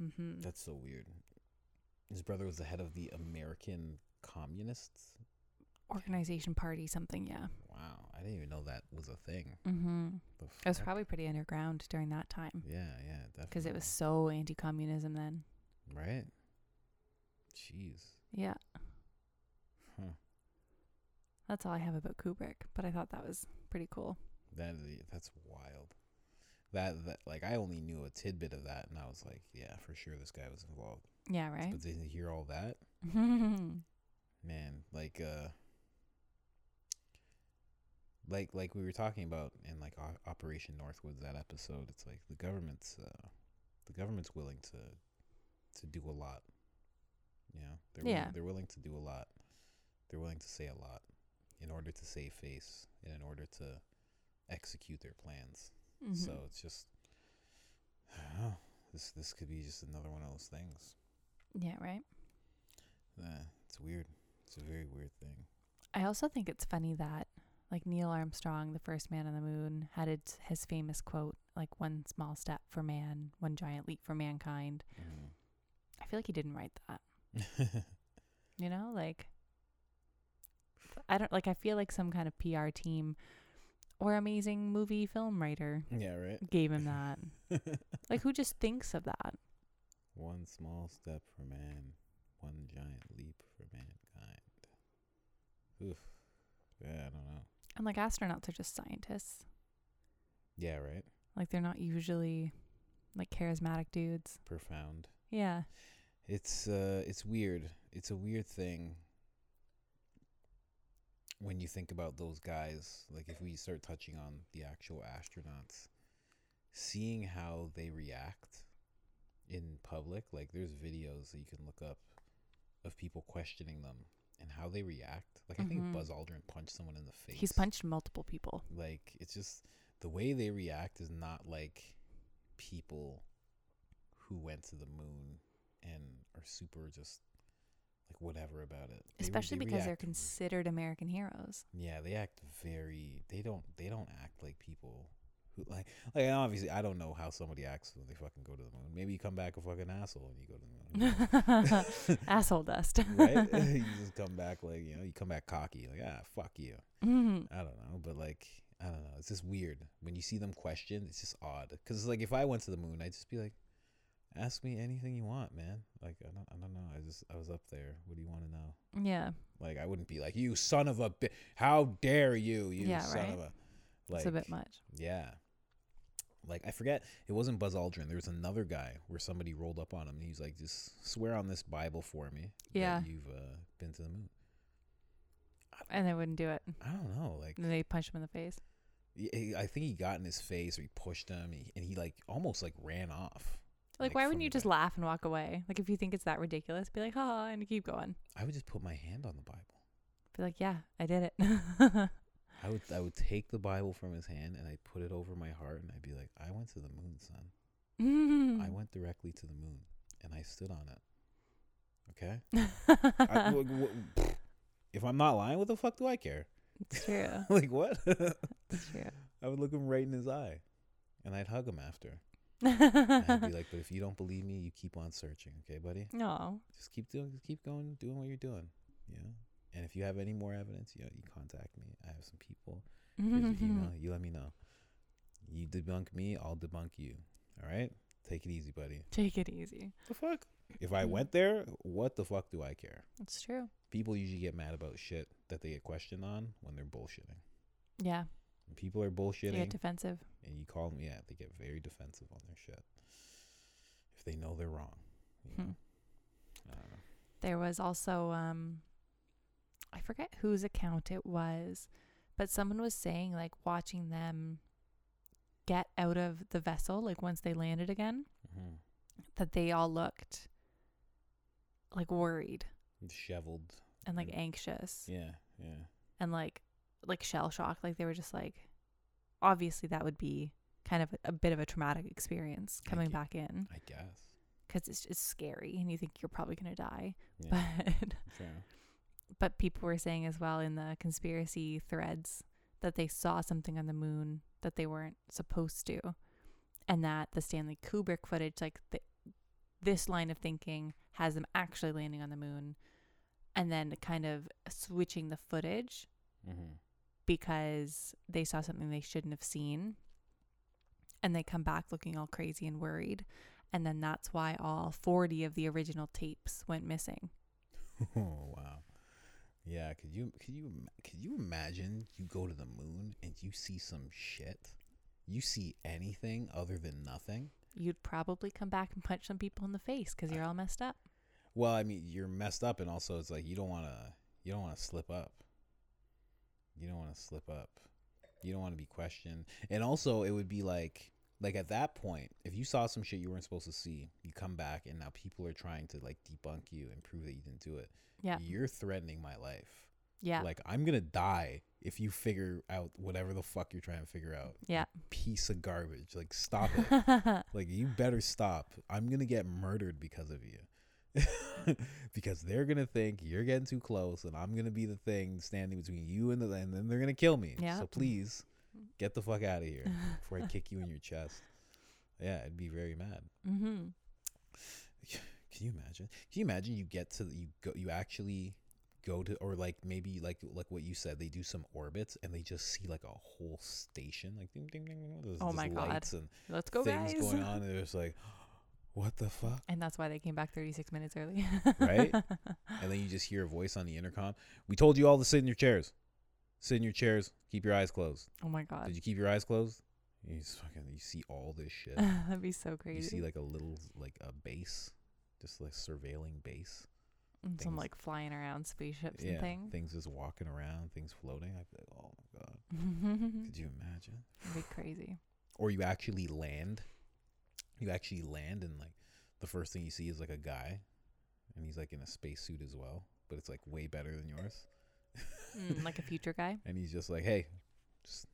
Mm-hmm. That's so weird. His brother was the head of the American Communists. Organization party something. Yeah. Wow, I didn't even know that was a thing. Mm-hmm. It was probably pretty underground during that time Yeah, yeah, definitely. because it was so anti-communism then. right. Jeez. Yeah. That's all I have about Kubrick, but I thought that was pretty cool. That that's wild. That that like I only knew a tidbit of that, and I was like, yeah, for sure this guy was involved. Yeah. Right. But to hear all that, <laughs> man, like uh, like like we were talking about in like O- Operation Northwoods that episode. It's like the government's uh, the government's willing to to do a lot. You know, they're Yeah. willing, they're willing to do a lot. They're willing to say a lot in order to save face and in order to execute their plans. Mhm. So it's just, know. This this could be just another one of those things. yeah. Right. Uh, it's weird. It's a very weird thing. I also think it's funny that like Neil Armstrong, the first man on the moon, had his famous quote, like one small step for man, one giant leap for mankind. Mhm. I feel like he didn't write that. <laughs> You know, like I don't like I feel like some kind of PR team or amazing movie film writer yeah, right. gave him <laughs> that. like who just thinks of that? one small step for man, one giant leap for mankind. Oof. Yeah, I don't know. And like astronauts are just scientists. Yeah, right. Like they're not usually like charismatic dudes. Profound. Yeah. It's uh it's weird. It's a weird thing when you think about those guys, like if we start touching on the actual astronauts, seeing how they react in public, like there's videos that you can look up of people questioning them and how they react. Like I Mhm. think Buzz Aldrin punched someone in the face. He's punched multiple people. like it's just the way they react is not like people who went to the moon and are super just like whatever about it They Especially they because they're considered American heroes. yeah they act very they don't they don't act like people who like like and obviously i don't know how somebody acts when they fucking go to the moon maybe you come back a fucking asshole and you go to the moon <laughs> <laughs> Asshole dust. right <laughs> you just come back like you know you come back cocky like ah fuck you Mhm. I don't know, but like I don't know. It's just weird when you see them question. It's just odd because it's like if I went to the moon, I'd just be like, "Ask me anything you want, man." Like I don't, I don't know. I just I was up there. What do you want to know? yeah. Like I wouldn't be like, "You son of a bi- how dare you, you Yeah, son right. of a." Like it's a bit much. yeah. Like I forget, it wasn't Buzz Aldrin. There was another guy where somebody rolled up on him. and He's like, "Just swear on this Bible for me Yeah. you've uh, been to the moon." And they wouldn't do it. I don't know, like And they punched him in the face. I think he got in his face or he pushed him he, and he like almost like ran off. Like, Like, why wouldn't you just laugh and walk away? Like, if you think it's that ridiculous, be like, ha, and keep going. I would just put my hand on the Bible. Be like, yeah, I did it. <laughs> I would I would take the Bible from his hand and I'd put it over my heart and I'd be like, I went to the moon, son. I <laughs> went directly to the moon and I stood on it. Okay. <laughs> I, w- w- if I'm not lying, what the fuck do I care? it's true. like what? It's true. I would look him right in his eye, and I'd hug him after. And I'd be <laughs> like, "But if you don't believe me, you keep on searching, okay, buddy? no. Just keep doing, just keep going, doing what you're doing, you know. And if you have any more evidence, you know, you contact me. I have some people. Here's your email. <laughs> You let me know. You debunk me, I'll debunk you. All right, take it easy, buddy. Take it easy. The fuck? If I went there, what the fuck do I care? It's true. People usually get mad about shit that they get questioned on when they're bullshitting. Yeah. When people are They bullshitting, get defensive. and you call them, yeah, they get very defensive on their shit. If they know they're wrong, you Hmm. know? There was also um I forget whose account it was, but someone was saying like watching them get out of the vessel like once they landed again Mhm. that they all looked like worried Disheveled. and like Yeah. anxious Yeah, yeah. and like like shell shocked like they were just like obviously that would be kind of a, a bit of a traumatic experience coming back in I guess. because it's it's scary and you think you're probably going to die Yeah, but <laughs> but people were saying as well in the conspiracy threads that they saw something on the moon that they weren't supposed to and that the Stanley Kubrick footage like the, this line of thinking has them actually landing on the moon and then kind of switching the footage Mm-hmm. Because they saw something they shouldn't have seen and they come back looking all crazy and worried and then that's why all 40 of the original tapes went missing Oh <laughs> wow. Yeah, could you could you could you imagine you go to the moon and you see some shit? You see anything other than nothing? you'd probably come back and punch some people in the face because you're all messed up Well, I mean, you're messed up, and also it's like you don't want to you don't want to slip up. You don't want to slip up. You don't want to be questioned, and also it would be like like at that point, if you saw some shit you weren't supposed to see, you come back, and now people are trying to like debunk you and prove that you didn't do it. yeah You're threatening my life. yeah Like I'm gonna die if you figure out whatever the fuck you're trying to figure out. yeah Piece of garbage. Like stop it. <laughs> like you better stop. I'm gonna get murdered because of you. <laughs> because they're gonna think you're getting too close, and I'm gonna be the thing standing between you and the, and then they're gonna kill me. Yeah. So please, get the fuck out of here <laughs> before I kick you in your chest. Yeah, I'd be very mad. mm-hmm. <sighs> Can you imagine? Can you imagine you get to you go you actually go to or like maybe like like what you said they do some orbits and they just see like a whole station like ding ding ding, ding there's, Oh my God. and Let's go, things guys. going on and they're just like what the fuck And that's why they came back 36 minutes early. Right? <laughs> and then you just hear a voice on the intercom we told you all to sit in your chairs sit in your chairs keep your eyes closed oh my god. did you keep your eyes closed you just fucking you see all this shit <laughs> That'd be so crazy. you see like a little like a base just like surveilling base And Some like flying around spaceships yeah and things. things just walking around things floating i'd be like oh my god <laughs> could you imagine It'd be crazy. or you actually land you actually land and like the first thing you see is like a guy and he's like in a spacesuit as well but it's like way better than yours. Mm, like a <laughs> future guy. and he's just like hey just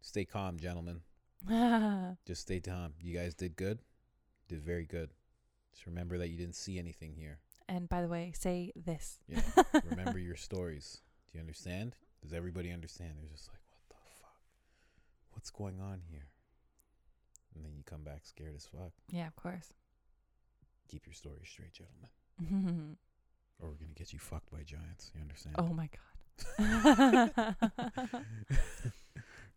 stay calm gentlemen. <laughs> Just stay calm. You guys did good? Did very good. Just remember that you didn't see anything here. And by the way, say this. Yeah. remember your <laughs> stories. Do you understand? Does everybody understand? They're just like what the fuck? What's going on here and then you come back scared as fuck Yeah, of course. keep your story straight gentlemen <laughs> or we're gonna get you fucked by giants. You understand? oh my god. <laughs>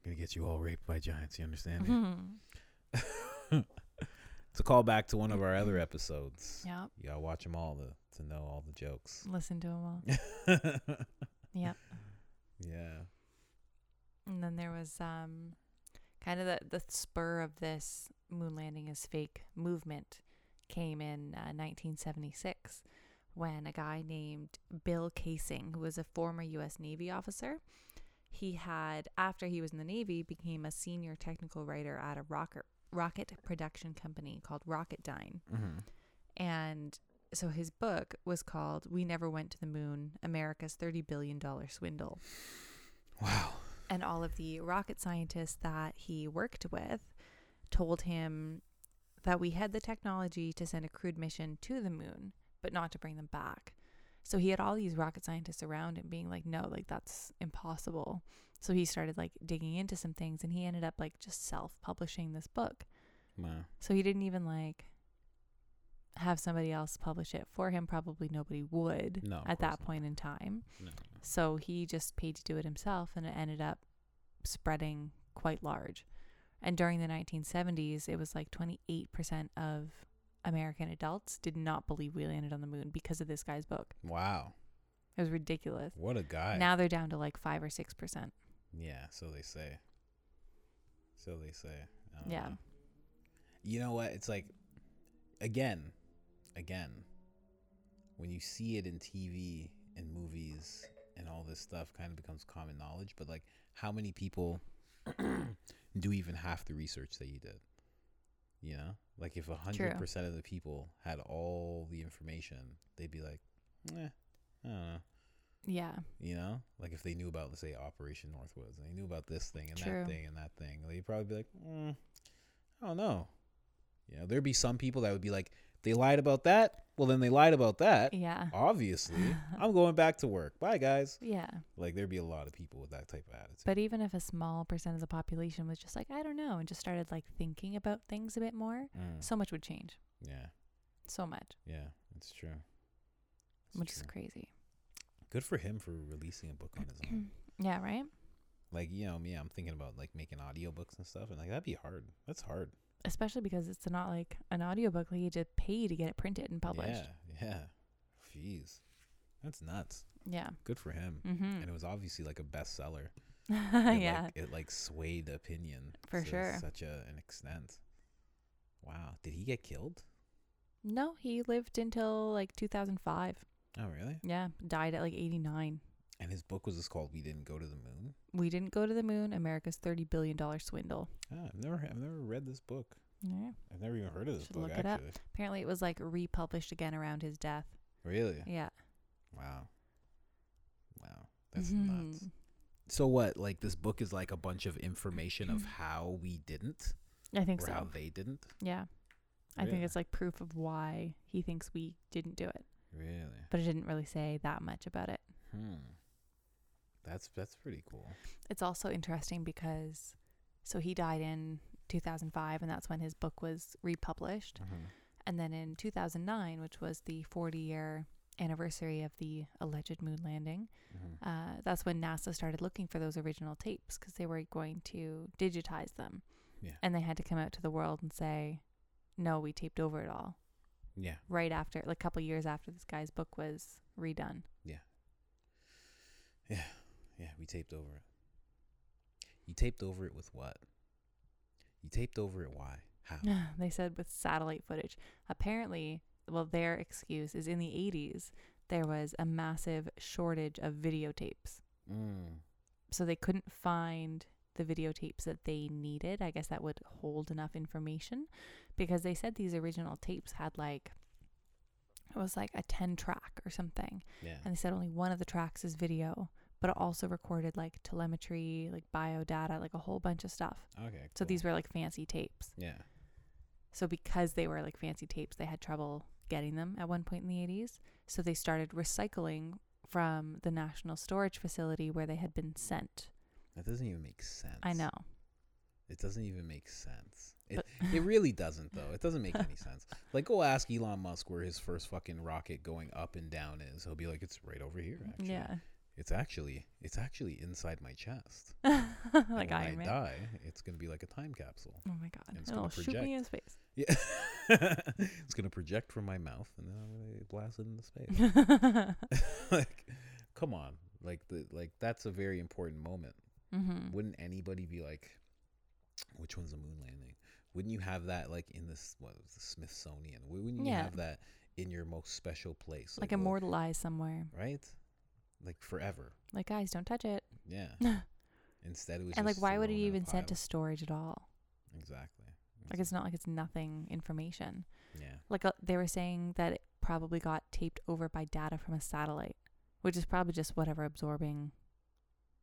gonna get you all raped by giants. You understand? Mhm. it's a call back to one of our other episodes. Yep. You gotta watch them all to to know all the jokes. Listen to them all. <laughs> Yep. Yeah. And then there was um kind of the the spur of this moon landing is fake movement came in uh, 1976 when a guy named Bill Kaysing, who was a former US Navy officer, he had after he was in the Navy became a senior technical writer at a rocket rocket production company called Rocketdyne. Mm-hmm. And so his book was called We Never Went to the Moon: America's 30 billion dollar swindle Wow. And all of the rocket scientists that he worked with told him that we had the technology to send a crewed mission to the moon, but not to bring them back. So he had all these rocket scientists around him being like, no, like that's impossible. So he started like digging into some things and he ended up like just self publishing this book. Wow. So he didn't even like have somebody else publish it for him. Probably nobody would No. at that not. point in time. No. So he just paid to do it himself and it ended up spreading quite large. And during the 1970s, it was like 28% of American adults did not believe we landed on the moon because of this guy's book. Wow. It was ridiculous. What a guy. Now they're down to like 5 or 6%. Yeah, so they say. So they say. Yeah. know. You know what? It's like, again, again, when you see it in TV and movies and all this stuff, kind of becomes common knowledge. But like, how many people <clears throat> do even half the research that you did? You know, like if a hundred percent of the people had all the information, they'd be like, "Eh, I don't know." Yeah. You know, like if they knew about, let's say, Operation Northwoods, and they knew about this thing and True. that thing and that thing, they'd probably be like, mm, I don't know. You know, there'd be some people that would be like, they lied about that. Well, then they lied about that. Yeah. Obviously, <laughs> I'm going back to work. Bye, guys. Yeah. Like there'd be a lot of people with that type of attitude. But even if a small percent of the population was just like, I don't know, and just started like thinking about things a bit more, Mm, so much would change. yeah, So much, yeah, it's true. It's which is crazy. good for him for releasing a book on his own. <clears throat> yeah, right? like you know me, I'm thinking about like making audiobooks and stuff, and like that'd be hard. That's hard. Especially because it's not like an audiobook like you had to pay to get it printed and published Yeah, yeah. Jeez, that's nuts. yeah, Good for him. mm-hmm. And it was obviously like a bestseller. <laughs> It, yeah Like, it like swayed opinion For to sure. Such a an extent. Wow. Did he get killed? no he lived until like 2005 Oh, really? yeah died at like 89 And his book was just called "We Didn't Go to the Moon." we didn't go to the moon america's 30 billion dollar swindle Ah, I've never, I've never read this book. yeah I've never even heard of this Should book. look it up. actually, apparently it was like republished again around his death really? yeah Wow. Wow, that's Mhm. nuts. So what? Like this book is like a bunch of information of <clears throat> how we didn't, i think or so how they didn't. yeah I think Really? it's like proof of why he thinks we didn't do it, Really? but it didn't really say that much about it. Hmm. That's that's pretty cool. It's also interesting because so he died in 2005 and that's when his book was republished. Mhm. And then in 2009, which was the 40 year anniversary of the alleged moon landing, Mhm. uh, that's when NASA started looking for those original tapes because they were going to digitize them. Yeah. And they had to come out to the world and say, no, we taped over it all Yeah. right after, like a couple years after this guy's book was redone. Yeah. Yeah. Yeah, we taped over it. You taped over it with what? You taped over it. Why? How? <laughs> they said with satellite footage. Apparently, well, their excuse is in the 80s, there was a massive shortage of videotapes. Mm. So they couldn't find the videotapes that they needed. I guess that would hold enough information because they said these original tapes had like, it was like a 10 track or something. Yeah. And they said only one of the tracks is video, but it also recorded like telemetry, like bio data, like a whole bunch of stuff. Okay. So these were like fancy tapes. Yeah. So because they were like fancy tapes, they had trouble getting them at one point in the 80s. So they started recycling from the National Storage Facility where they had been sent. That doesn't even make sense. I know. It doesn't even make sense. It it <laughs> really doesn't though. It doesn't make any sense. Like go ask Elon Musk where his first fucking rocket going up and down is. He'll be like, it's right over here. Actually. yeah. It's actually it's actually inside my chest. <laughs> Like when Iron I Man. die, it's gonna be like a time capsule. Oh my god. And it's It'll gonna shoot me project. in space. Yeah. <laughs> it's gonna project from my mouth and then I'm gonna blast it into space. <laughs> like, come on. Like the like that's a very important moment. mm-hmm. Wouldn't anybody be like, which one's the moon landing? Wouldn't you have that like in this what the Smithsonian? Wouldn't you Yeah. have that in your most special place? Like what- immortalized somewhere. right? Like forever. Like guys, don't touch it. Yeah. <laughs> Instead, it was and like, why would it thrown in a even sent to storage at all? exactly? Like it's not like it's nothing information. yeah. Like uh, they were saying that it probably got taped over by data from a satellite, which is probably just whatever absorbing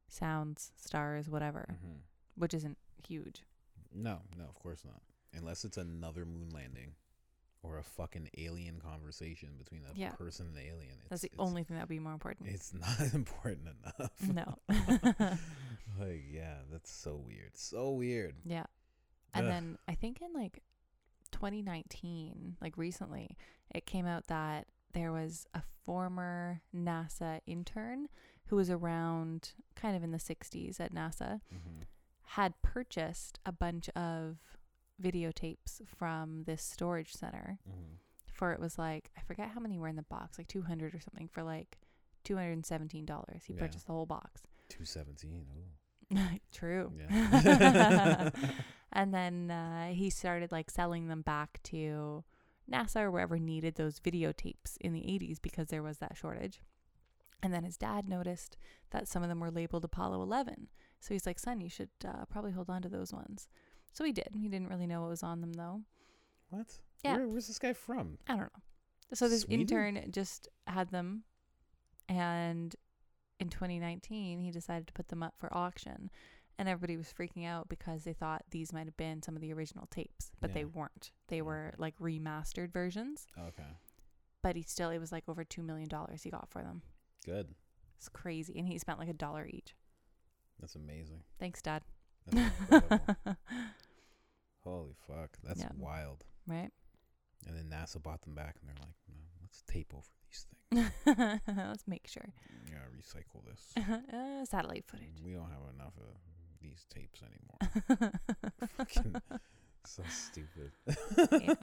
sounds, stars, whatever, hmm which isn't huge. No, no, of course not. Unless it's another moon landing or a fucking alien conversation between a Yeah. person and the alien. It's, That's the only thing that would be more important. It's not <laughs> important enough. no. <laughs> like, yeah, that's so weird. So weird. yeah. And Ugh. then I think in like 2019, like recently, it came out that there was a former NASA intern who was around kind of in the 60s at NASA hmm had purchased a bunch of videotapes from this storage center hmm for it was like I forget how many were in the box, like 200 or something for like $217. He Yeah. purchased the whole box. 217. Ooh. <laughs> True. Yeah. <laughs> and then <laughs> uh, he started like selling them back to NASA or wherever needed those videotapes in the 80s because there was that shortage. And then his dad noticed that some of them were labeled Apollo 11. So he's like, son, you should uh, probably hold on to those ones. So he did. He didn't really know what was on them though. what? Yeah. Where, where's this guy from? I don't know. So this Sweden? intern just had them, and in 2019 he decided to put them up for auction, and everybody was freaking out because they thought these might have been some of the original tapes, but they weren't. They were like remastered versions. Okay. But he still, it was like over two million dollars he got for them. Good. It's crazy, and he spent like a dollar each. That's amazing. Thanks, Dad. <laughs> Holy fuck. That's Yeah. wild. right? And then NASA bought them back and they're like, no, let's tape over these things. <laughs> Let's make sure. Yeah, recycle this. <laughs> uh, satellite footage. We don't have enough of these tapes anymore. So stupid. Yeah.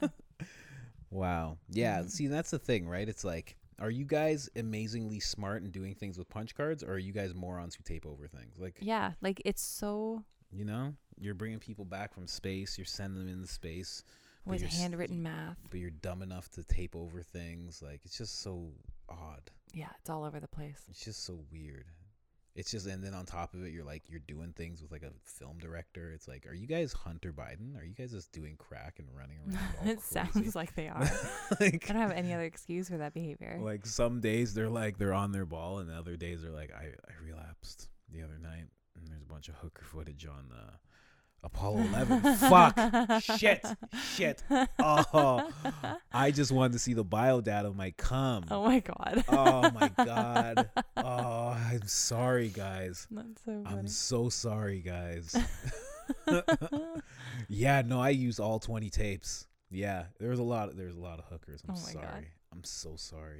Wow. Yeah. Mhm. See, that's the thing, right? It's like, are you guys amazingly smart and doing things with punch cards, or are you guys morons who tape over things? Like, yeah, like it's so you know, you're bringing people back from space, you're sending them into space, with handwritten math. but you're dumb enough to tape over things. Like, it's just so odd. Yeah, it's all over the place. It's just so weird. It's just, and then on top of it, you're like, you're doing things with like a film director. It's like, are you guys Hunter Biden? Are you guys just doing crack and running around? <laughs> it sounds like they <laughs> are. like, I don't have any other excuse for that behavior. like some days they're like they're on their ball, and the other days they're like, I, I relapsed the other night, there's a bunch of hooker footage on uh, Apollo 11. <laughs> Fuck. Shit. Shit. Oh, I just wanted to see the biodata my come. Oh my god. Oh my <laughs> god. Oh, I'm sorry, guys. That's so I'm so sorry, guys. <laughs> yeah, no, I used all 20 tapes. Yeah, there's a lot. Of, There's a lot of hookers. I'm Oh my God. sorry. I'm so sorry.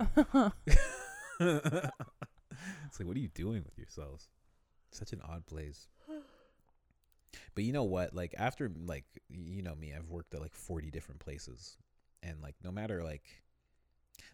it's like, what are you doing with yourselves? Such an odd place. But you know what? Like after like you know me, I've worked at like 40 different places. And like no matter like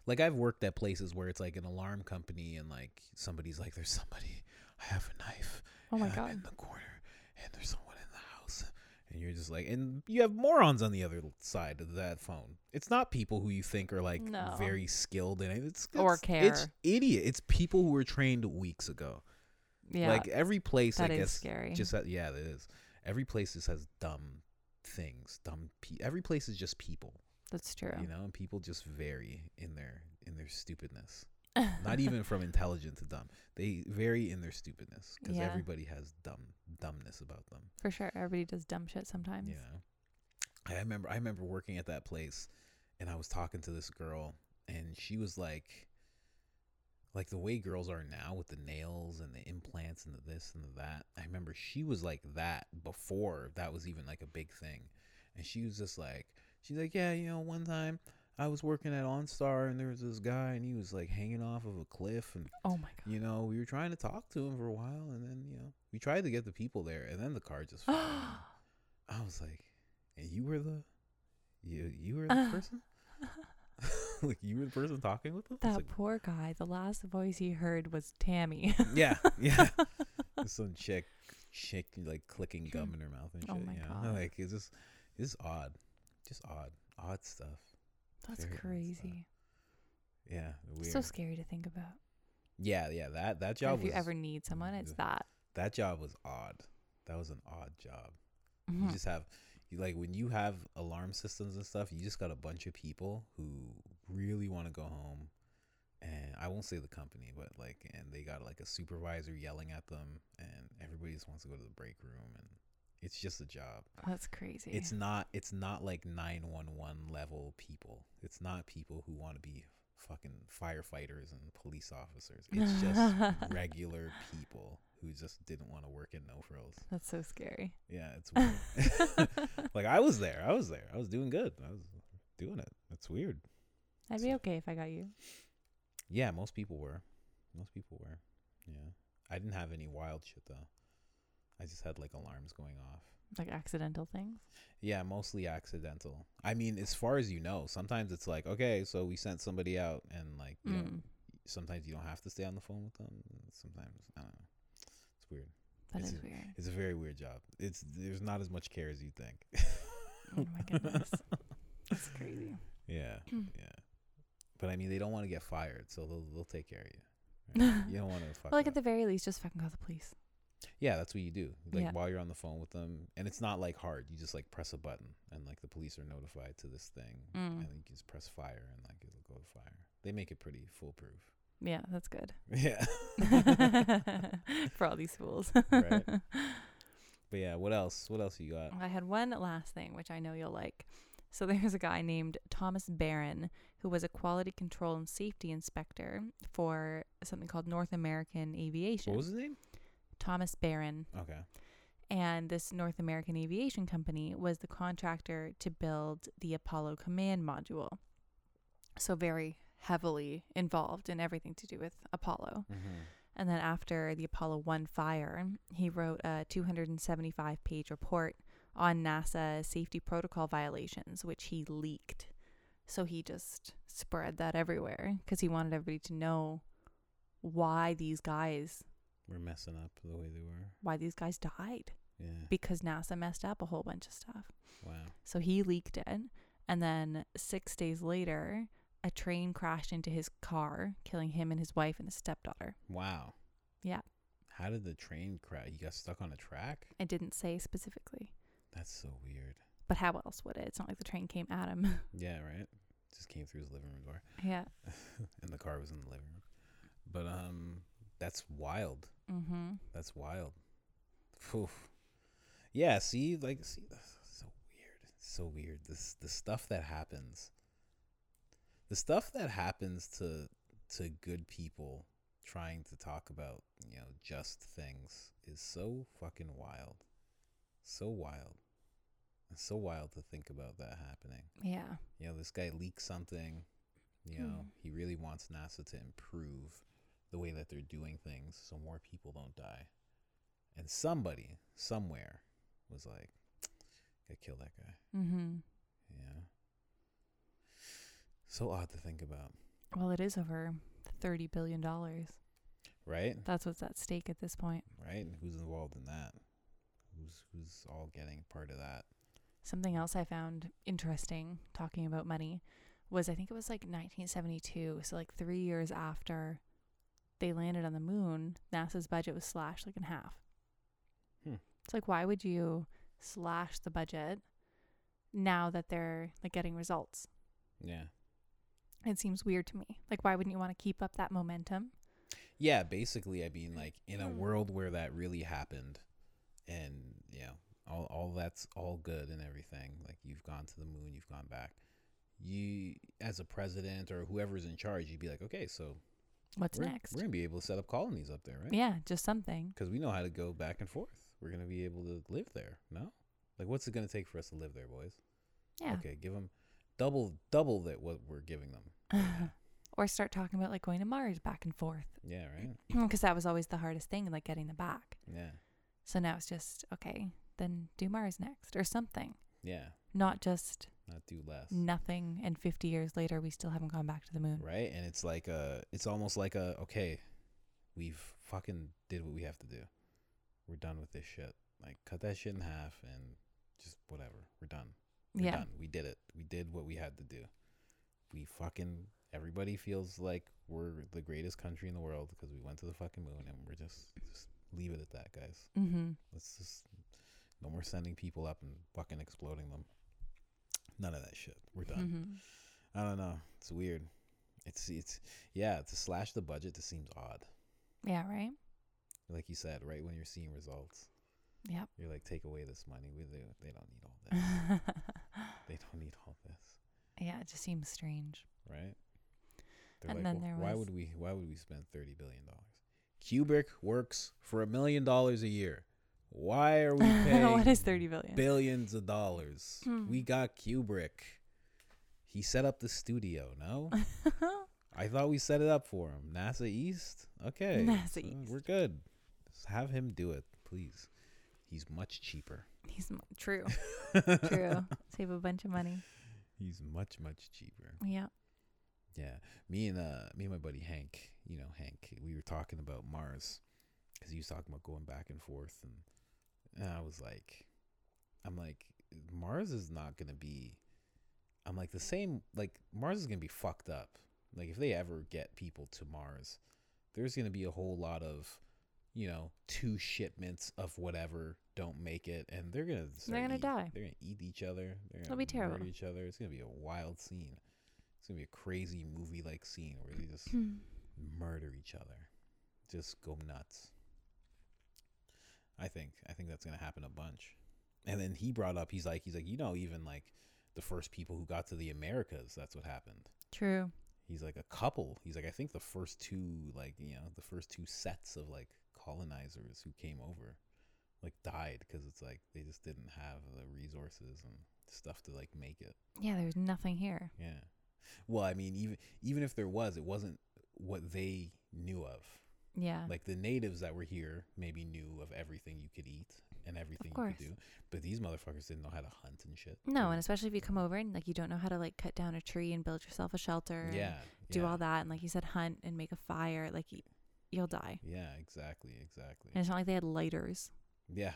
like I've worked at places where it's like an alarm company and like somebody's like there's somebody I have a knife oh my and I'm god. in the corner and there's someone in the house and you're just like and you have morons on the other side of that phone. It's not people who you think are like No. very skilled in it. It's, Or it's It's idiot. It's people who were trained weeks ago. Yeah. Like every place that I is guess scary. just that yeah, it is. Every place just has dumb things, dumb pe- every place is just people, That's true. you know, and people just vary in their in their stupidness. <laughs> Not even from intelligent to dumb. They vary in their stupidness because Yeah. everybody has dumb dumbness about them. For sure. Everybody does dumb shit sometimes. Yeah. I remember I remember working at that place, and I was talking to this girl, and she was like, like the way girls are now with the nails and the implants and the this and the that. I remember she was like that before that was even like a big thing, and she was just like, she's like, yeah, you know, one time. I was working at OnStar and there was this guy and he was like hanging off of a cliff and Oh my god. you know we were trying to talk to him for a while and then you know we tried to get the people there and then the car just fell. <gasps> I was like, and you were the, you you were the Uh. person, <laughs> like you were the person talking with them. That like, poor guy. The last voice he heard was Tammy. <laughs> yeah, yeah, <laughs> some chick, chick like clicking gum in her mouth and shit. Oh my know? God. like it's just, it's odd, just odd, odd stuff. That's Very odd stuff. crazy. Yeah, weird. So scary to think about. yeah, yeah. That that job if you ever need someone, it's that. that job was odd. That was an odd job. Mhm. You just have like when you have alarm systems and stuff, you just got a bunch of people who really want to go home. And I won't say the company, but like and they got like a supervisor yelling at them and everybody just wants to go to the break room and it's just a job. That's crazy. It's not it's not like 911 level people. It's not people who want to be fucking firefighters and police officers. It's just <laughs> regular people who just didn't want to work in no frills. That's so scary. Yeah, it's weird. <laughs> like I was there. I was there. I was doing good. I was doing it. It's weird. I'd be okay if I got you. Yeah, most people were. Most people were. Yeah. I didn't have any wild shit though. I just had like alarms going off. Like accidental things. Yeah, mostly accidental. I mean, as far as you know, sometimes it's like, okay, so we sent somebody out and like you know, Mm, sometimes you don't have to stay on the phone with them. Sometimes I don't know. Weird. that It's is a- weird. It's a very weird job. It's there's not as much care as you think. Oh my goodness. That's crazy. <laughs> Yeah, yeah. But I mean, they don't want to get fired, so they'll they'll take care of you. <laughs> right? you don't want to fuck. Well, like up. at the very least, just fucking call the police. yeah, that's what you do. Like Yeah. while you're on the phone with them, and it's not like hard. You just like press a button, and like the police are notified to this thing, Mm. and you just press fire, and like it'll go to fire. They make it pretty foolproof. Yeah, that's good. <laughs> Yeah. <laughs> For all these fools. Right. <laughs> But yeah, what else? What else you got? I had one last thing, which I know you'll like. So there's a guy named Thomas Baron who was a quality control and safety inspector for something called North American Aviation. What was his name? Thomas Baron. Okay. And this North American Aviation Company was the contractor to build the Apollo command module. So very heavily involved in everything to do with Apollo. Mm-hmm. And then after the Apollo 1 fire, he wrote a 275 page report on NASA safety protocol violations, which he leaked. So he just spread that everywhere because he wanted everybody to know why these guys We're messing up the way they were. why these guys died Yeah. because NASA messed up a whole bunch of stuff. wow. So he leaked it. And then 6 days later, a train crashed into his car, killing him and his wife and his stepdaughter. Wow. Yeah. How did the train crash? You got stuck on a track? I didn't say specifically. That's so weird. But how else would it? It's not like the train came at him. <laughs> Yeah, right. Just came through his living room door, yeah. <laughs> and the car was in the living room. But um, that's wild. Mm-hmm. That's wild. Phew. Yeah, see, like, see, so weird. So weird. This the stuff that happens. The stuff that happens to to good people trying to talk about you know just things is so fucking wild. So wild. It's so wild to think about that happening. Yeah. You know, this guy leaks something. You know, Hmm. he really wants NASA to improve the way that they're doing things so more people don't die. And somebody somewhere was like, gotta kill that guy. Mm-hmm. Yeah. So odd to think about, Well, it is over thirty billion dollars. right? That's what's at stake at this point. Right? And who's involved in that? Who's who's all getting part of that? Something else I found interesting talking about money was I think it was like 1972, so like 3 years after they landed on the moon, NASA's budget was slashed like in half. Hmm. It's like why would you slash the budget now that they're like getting results? Yeah. It seems weird to me. Like why wouldn't you want to keep up that momentum? Yeah, basically, I mean, like in a Mm. world where that really happened, and you know, all all that's all good and everything. Like you've gone to the moon, you've gone back. You, as a president or whoever's in charge, you'd be like, okay, so What's we're, next? we're gonna be able to set up colonies up there, right? Yeah, just something. Because we know how to go back and forth. We're gonna be able to live there. No, like what's it gonna take for us to live there, boys? Yeah. Okay, give them double double that what we're giving them. <laughs> or start talking about like going to Mars back and forth. Yeah, right. <clears throat> Because that was always the hardest thing, like getting them back. Yeah, So now it's just, okay, then do Mars next or something. yeah. Not just Not do less. nothing and 50 years later we still haven't gone back to the moon. right? And it's like a, it's almost like a, okay, we've fucking did what we have to do. We're done with this shit. Like, cut that shit in half and just whatever. We're done. We're yeah. done. We did it. We did what we had to do. We fucking, everybody feels like we're the greatest country in the world because we went to the fucking moon and we're just, just leave it at that, guys. Mm-hmm. Let's just, no more sending people up and fucking exploding them. None of that shit. We're done. Mm-hmm. I don't know. It's weird. It's it's yeah. To slash the budget just seems odd. Yeah, right? Like you said, right when you're seeing results, Yep. you're like, take away this money. We they, they don't need all this. <laughs> <gasps> they don't need all this, yeah, it just seems strange. right? They're And like, then "Wh- there why was- would we? Why would we spend thirty billion dollars? Kubrick works for a million dollars a year. Why are we <laughs> paying what is 30 billion? billions of dollars? Hmm. We got Kubrick. He set up the studio. No. <laughs> I thought we set it up for him. NASA East? Okay. NASA so East. We're good. Just have him do it, please. He's much cheaper. He's m- true. <laughs> True. Save a bunch of money. He's much, much cheaper. Yeah. Yeah. Me and uh me and my buddy Hank, you know, Hank, we were talking about Mars cuz he was talking about going back and forth and, and I was like I'm like Mars is not going to be I'm like the same like Mars is going to be fucked up. Like if they ever get people to Mars, there's going to be a whole lot of you know, two shipments of whatever don't make it, and they're gonna start gonna eat- die. They're gonna eat each other. They're It'll gonna be terrible. each other. It's gonna be a wild scene. It's gonna be a crazy movie like scene where they just hmm. murder each other, just go nuts. I think I think that's gonna happen a bunch. And then he brought up he's like he's like you know even like the first people who got to the Americas that's what happened. True. He's like a couple. He's like I think the first two like you know the first two sets of like colonizers who came over like died because it's like they just didn't have the resources and stuff to like make it. Yeah, there's nothing here. Yeah. Well, I mean, even even if there was, it wasn't what they knew of. Yeah. Like the natives that were here maybe knew of everything you could eat and everything you could do, but these motherfuckers didn't know how to hunt and shit. no, and especially if you come over and like you don't know how to like cut down a tree and build yourself a shelter. and yeah, Do yeah, all that and like you said, hunt and make a fire. Like you'll die. Yeah, exactly, exactly. And it's not like they had lighters. Yeah,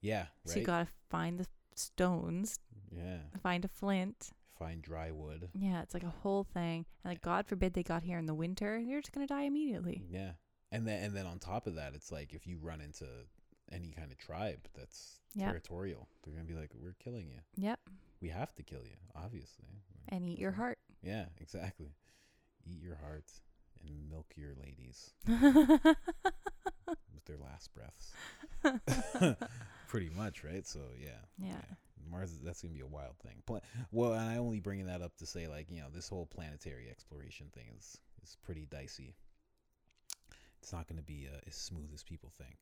yeah, So you gotta find the stones, yeah, find a flint. find dry wood. Yeah, it's like a whole thing. And like God forbid they got here in the winter, you're just gonna die immediately. Yeah, and then and then on top of that, it's like if you run into any kind of tribe that's Yep. territorial, they're gonna be like, "We're killing you. Yep. We have to kill you, obviously." And eat your heart. Yeah, exactly. Eat your heart and milk your ladies <laughs> with their last breaths. <laughs> <laughs> Pretty much, right? So yeah, yeah. Mars. That's gonna be a wild thing. Pla- well, and I only bringing that up to say, like, you know, this whole planetary exploration thing is is pretty dicey. It's not gonna be uh, as smooth as people think.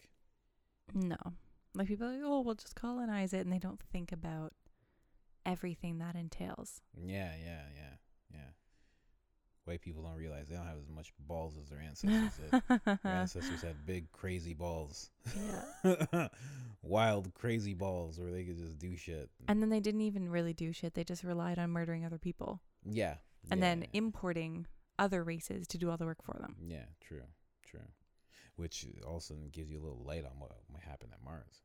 No. Like people are like, oh, we'll just colonize it, and they don't think about everything that entails. Yeah, yeah, yeah, yeah. White people don't realize they don't have as much balls as their ancestors did. Their <laughs> ancestors had big, crazy balls. yeah. <laughs> Wild, crazy balls where they could just do shit. And then they didn't even really do shit. They just relied on murdering other people yeah. and yeah, then yeah. importing other races to do all the work for them. Yeah, true, true. Which also gives you a little light on what might happen at Mars.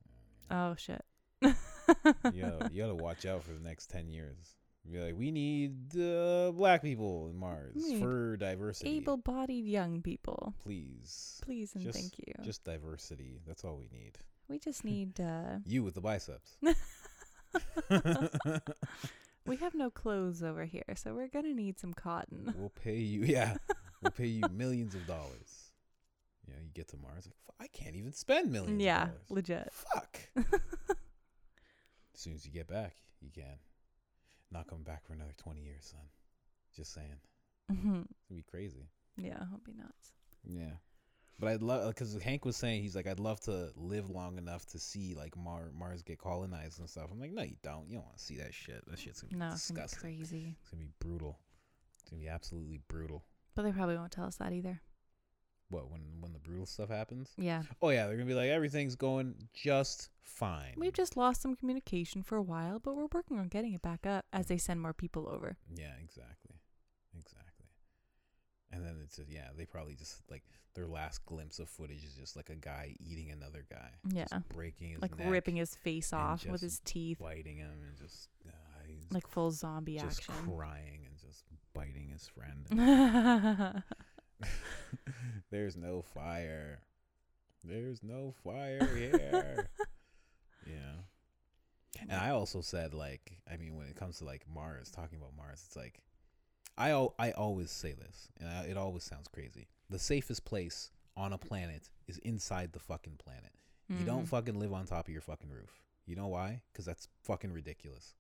Oh shit. You gotta, you gotta watch out for the next 10 years. Be like, we need uh, black people in Mars for diversity. Able-bodied young people, Please. please and Just- thank you. Just diversity. That's all we need. we just need. uh <laughs> You with the biceps. <laughs> We have no clothes over here, so we're gonna need some cotton. <laughs> we'll pay you. Yeah. We'll pay you millions of dollars. You know, you get to Mars. Like, I can't even spend millions yeah, of dollars. legit. Fuck. as soon as you get back, you can. Not coming back for another 20 years, son. Just saying. Mm-hmm. It's going to be crazy. Yeah, it'll be nuts. Yeah. But I'd love, because Hank was saying, he's like, I'd love to live long enough to see, like, Mar- Mars get colonized and stuff. I'm like, no, you don't. You don't want to see that shit. That shit's going to be No, it's gonna be disgusting. crazy. It's going to be brutal. It's going to be absolutely brutal. But they probably won't tell us that either. What, when, when the brutal stuff happens? Yeah. Oh, yeah. They're going to be like, everything's going just fine. We've just lost some communication for a while, but we're working on getting it back up as they send more people over. Yeah, exactly. Exactly. And then it's just, yeah, they probably just like their last glimpse of footage is just like a guy eating another guy. Yeah. Just breaking his Like ripping his face off with his teeth, biting him and just uh, like full zombie just action. crying and just biting his friend. <laughs> <laughs> <laughs> There's no fire. There's no fire here. <laughs> yeah. And I also said like I mean when it comes to like Mars talking about Mars it's like I al- I always say this and I, it always sounds crazy. The safest place on a planet is inside the fucking planet. You don't Mhm. fucking live on top of your fucking roof. You know why? Cuz that's fucking ridiculous.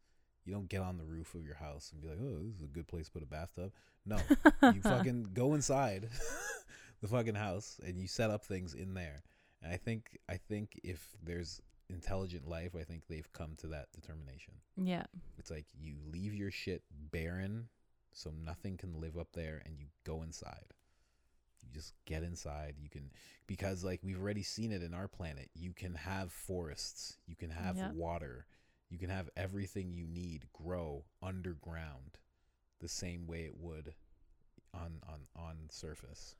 You don't get on the roof of your house and be like, "Oh, this is a good place to put a bathtub." No. <laughs> you fucking go inside <laughs> the fucking house and you set up things in there. And I think I think if there's intelligent life, I think they've come to that determination. yeah. It's like you leave your shit barren so nothing can live up there and you go inside. You just get inside. You can because like we've already seen it in our planet. You can have forests, you can have Yeah. water, you can have everything you need grow underground the same way it would on on on surface.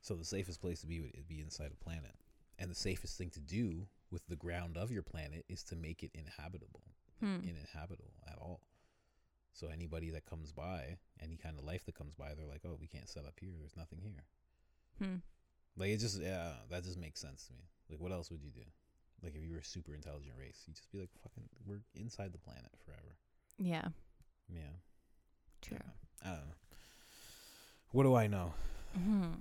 So the safest place to be would be inside a planet. And the safest thing to do with the ground of your planet is to make it inhabitable Hmm. uninhabitable at all. So anybody that comes by, any kind of life that comes by, they're like, "Oh, we can't set up here. There's nothing here." Hmm. Like it just, yeah, that just makes sense to me. Like, what else would you do? Like, if you were a super intelligent race, you'd just be like, "Fucking, we're inside the planet forever." Yeah. Yeah. True. Yeah. I don't know. What do I know? hmm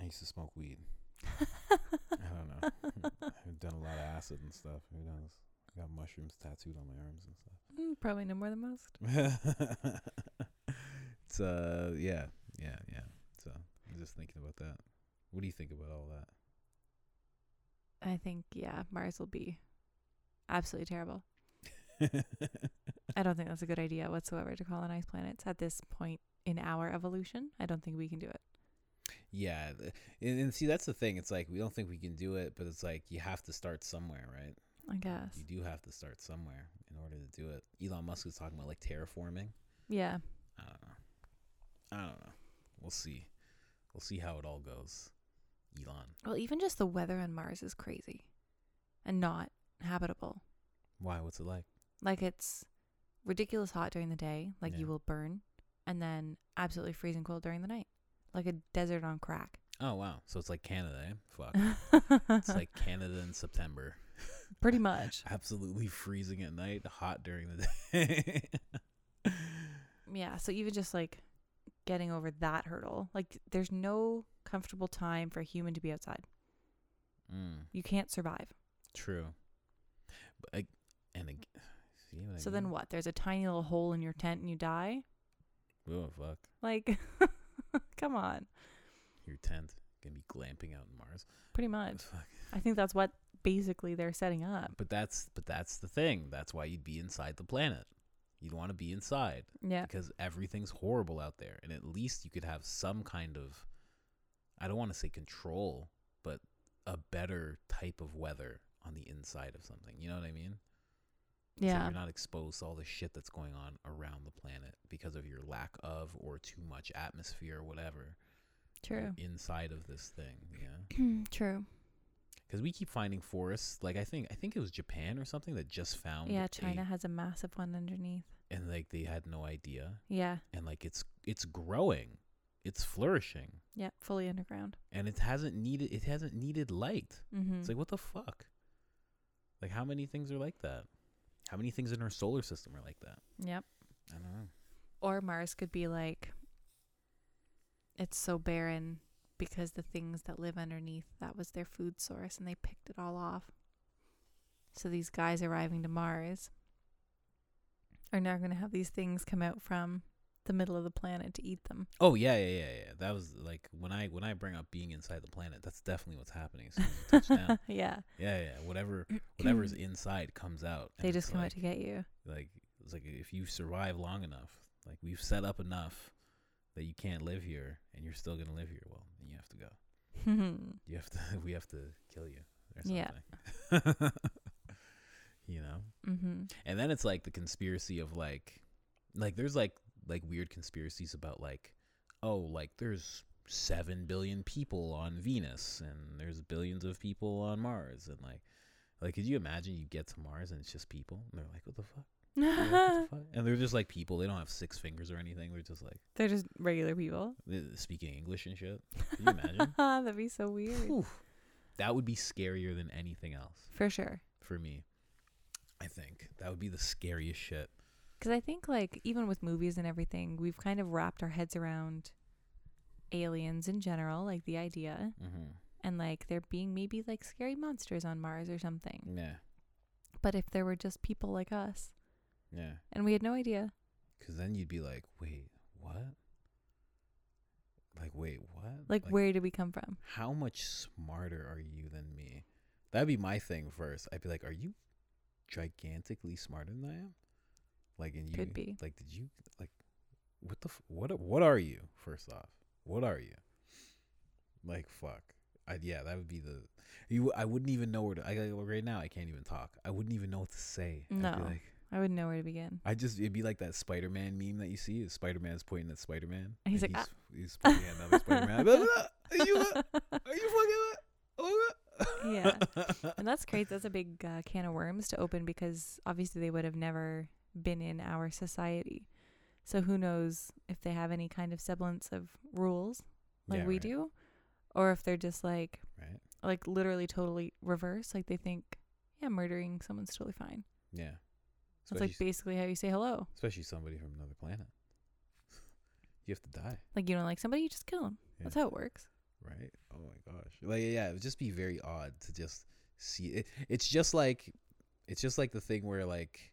I used to smoke weed. <laughs> I don't know. <laughs> I've done a lot of acid and stuff. Who knows? I got mushrooms tattooed on my arms and stuff. Mm, Probably no more than most. <laughs> it's uh yeah yeah yeah so i'm just thinking about that what do you think about all I think yeah, Mars will be absolutely terrible. <laughs> I don't think that's a good idea whatsoever to colonize planets at this point in our evolution. I don't think we can do it. yeah and, and see that's the thing it's like we don't think we can do it but it's like you have to start somewhere right I guess. you do have to start somewhere in order to do it elon musk is talking about like terraforming Yeah. i don't know i don't know we'll see we'll see how it all goes elon Well, even just the weather on Mars is crazy and not habitable. why what's it like Like it's ridiculous hot during the day, like Yeah. you will burn, and then absolutely freezing cold during the night. Like a desert on crack. oh wow so it's like canada eh? fuck it's like <laughs> canada in september pretty much. <laughs> absolutely freezing at night, hot during the <laughs> day. Yeah, so even just like getting over that hurdle. Like there's no comfortable time for a human to be outside. Mm, You can't survive. true. But I, and ag- see what I So then what? There's a tiny little hole in your tent and you die? Oh fuck! Like <laughs> come on. Your tent gonna be glamping out in Mars. Pretty much. Fuck. I think that's what basically they're setting up. But that's but that's the thing. That's why you'd be inside the planet. You'd want to be inside Yeah. because everything's horrible out there, and at least you could have some kind of, I don't want to say control, but a better type of weather on the inside of something. You know what I mean? So Yeah. you're not exposed to all the shit that's going on around the planet because of your lack of or too much atmosphere or whatever. True. inside of this thing, yeah. <clears throat> True. Because we keep finding forests. Like I think I think it was Japan or something that just found. Yeah, a- China has a massive one underneath. and like they had no idea, Yeah. and like it's it's growing, it's flourishing, Yeah. Fully underground. and it hasn't needed it hasn't needed light. Mm-hmm. It's like what the fuck? Like how many things are like that? How many things in our solar system are like that? Yep. I don't know. Or Mars could be like it's so barren because the things that live underneath that was their food source and they picked it all off. So these guys arriving to Mars are now going to have these things come out from the middle of the planet to eat them. Oh yeah, yeah, yeah, yeah. That was like when I when I bring up being inside the planet. That's definitely what's happening as soon as you touch down. <laughs> yeah. Yeah, yeah. Whatever whatever's <clears throat> inside comes out. They just come like, out to get you. like it's like if you survive long enough, like we've set up enough that you can't live here and you're still gonna live here. Well, then you have to go. <laughs> You have to. <laughs> We have to kill you or Yeah. <laughs> you know. mm-hmm. And then it's like the conspiracy of like, like there's like like weird conspiracies about like, oh, like there's seven billion people on Venus and there's billions of people on Mars and like, like could you imagine you get to Mars and it's just people and they're like, what the fuck? They're like, the? And they're just like people. They don't have six fingers or anything. They're just like They're just regular people. speaking English and shit. Can you imagine? <laughs> That'd be so weird. Whew. That would be scarier than anything else For sure. for me. I think that would be the scariest shit. Because I think, like, even with movies and everything, we've kind of wrapped our heads around aliens in general, like the idea, Mm-hmm. and like there being maybe like scary monsters on Mars or something. Yeah, But if there were just people like us yeah. and we had no idea, Because then you'd be like, wait, what? Like, wait, what? like, where did we come from? How much smarter are you than me? That'd be my thing first. I'd be like, are you gigantically smarter than I am? Like, and you Could be. like, did you like, what the f- what? What are you? First off, what are you? Like, fuck. I yeah, that would be the. You, I wouldn't even know where to. I like, right now, I can't even talk. I wouldn't even know what to say. I'd be No. like, I wouldn't know where to begin. I just it'd be like that Spider Man meme that you see. Spider Man's pointing at Spider Man. He's like, he's, he's pointing at another Spider Man. Are you are you fucking uh, Yeah. <laughs> and that's great. That's a big uh, can of worms to open because obviously they would have never been in our society. So who knows if they have any kind of semblance of rules like Yeah, we right, do, or if they're just like Right. like literally totally reverse. Like they think, yeah, murdering someone's totally fine. Yeah. That's Especially, like basically how you say hello. especially somebody from another planet. <laughs> You have to die, Like you don't like somebody, you just kill them. Yeah. That's how it works. right? Oh my gosh. Like yeah, it would just be very odd to just see it. It's just like it's just like the thing where like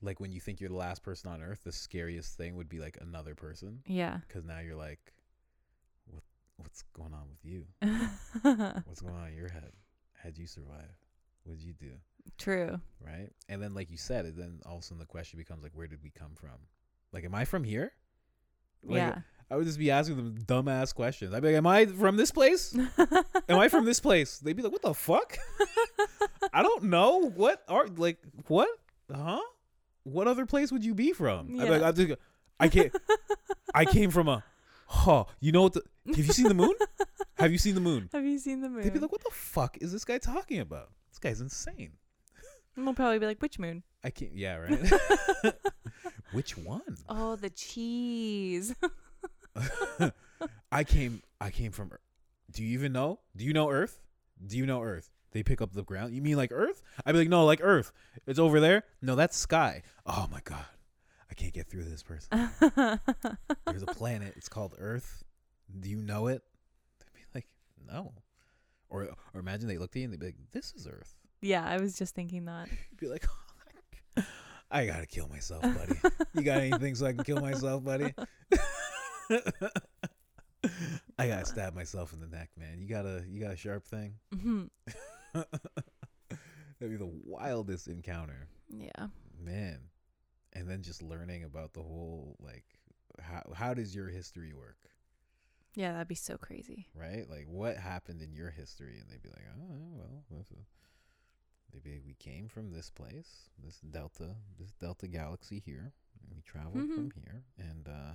like when you think you're the last person on earth, the scariest thing would be like another person Yeah. because now you're like what what's going on with you? <laughs> What's going on in your head? How'd you survive? What'd you do? True. Right? And then, like you said, it then all of a sudden the question becomes like, where did we come from? Like, am I from here? Like, yeah. I would just be asking them dumbass questions. I'd be like, am I from this place? <laughs> Am I from this place? They'd be like, what the fuck? <laughs> I don't know. What are like what? Huh? What other place would you be from? I'd be like, I'm just, I can't. I <laughs> came from a. Huh? You know what? The, have you seen the moon? Have you seen the moon? Have you seen the moon? They'd be like, what the fuck is this guy talking about? This guy's insane. And they'll probably be like, which moon? I can't. Yeah, right. <laughs> Which one? Oh, the cheese. <laughs> I came. I came from. Ear- Do you even know? Do you know Earth? Do you know Earth? They pick up the ground. You mean like Earth? I'd be like, no, like Earth. It's over there. No, that's sky. Oh my god. I can't get through this person. <laughs> There's a planet. It's called Earth. Do you know it? They'd be like, no. Or or imagine they looked at you and they'd be like, this is Earth. Yeah, I was just thinking that. You'd <laughs> be like, I gotta kill myself, buddy. you got anything so I can kill myself, buddy? <laughs> I gotta stab myself in the neck, man. You got a you got a sharp thing? Mm-hmm. <laughs> That'd be the wildest encounter, Yeah. man. And then just learning about the whole like how how does your history work, Yeah, that'd be so crazy. right? Like what happened in your history, and they'd be like, oh well, this is, they'd be like, we came from this place, this delta, this delta galaxy here, we traveled from here, and uh,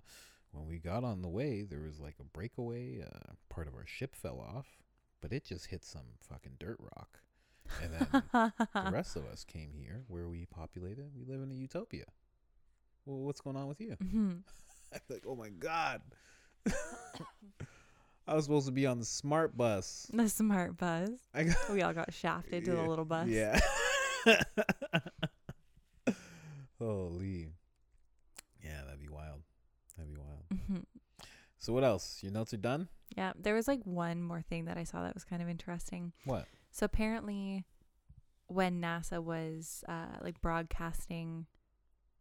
when we got on the way, there was like a breakaway. Uh, part of our ship fell off, but it just hit some fucking dirt rock, and then the <laughs> rest of us came here where we populated. We live in a utopia. Well, what's going on with you? <laughs> Mhm. Like, oh my god. <coughs> <laughs> I was supposed to be on the smart bus. The smart bus. I got We all got shafted to the little bus. Yeah. <laughs> Holy. Yeah, that'd be wild. That'd be wild. Mhm. So what else? Your notes are done? Yeah, there was like one more thing that I saw that was kind of interesting. What? So apparently, when NASA was uh, like broadcasting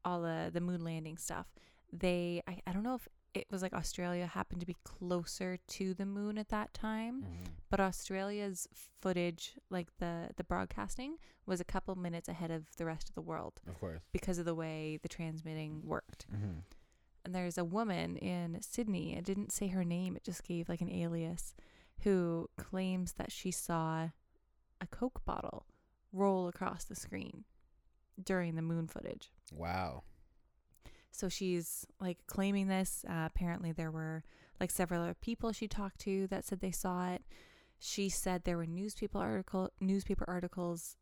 all the the moon landing stuff, they I, I don't know if it was like Australia happened to be closer to the moon at that time, but Australia's footage, like the the broadcasting, was a couple minutes ahead of the rest of the world Of course. because of the way the transmitting worked. Mm-hmm. and there's a woman in Sydney. It didn't say her name, it just gave like an alias who claims that she saw a Coke bottle roll across the screen during the moon footage. Wow. So she's like claiming this. Uh, apparently, there were like several other people she talked to that said they saw it. She said there were newspaper article newspaper articles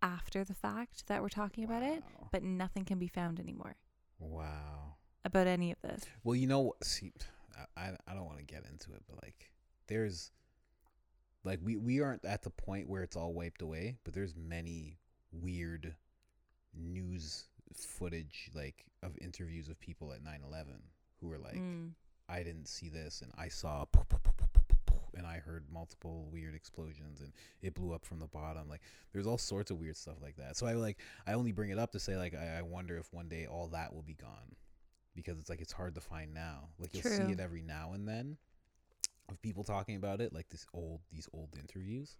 after the fact that were talking about it, but nothing can be found anymore Wow. about any of this. Well, you know, see, I I, I don't want to get into it, but like, there's, like, we we aren't at the point where it's all wiped away, but there's many weird news footage, like, of interviews of people at 9/11 who were like, Mm. I didn't see this, and I saw, poof, poof, poof, and I heard multiple weird explosions, and it blew up from the bottom. Like, there's all sorts of weird stuff like that. So I like, I only bring it up to say, like, I, I wonder if one day all that will be gone, because it's like it's hard to find now. Like you'll True. see it every now and then of people talking about it, like this old, these old interviews.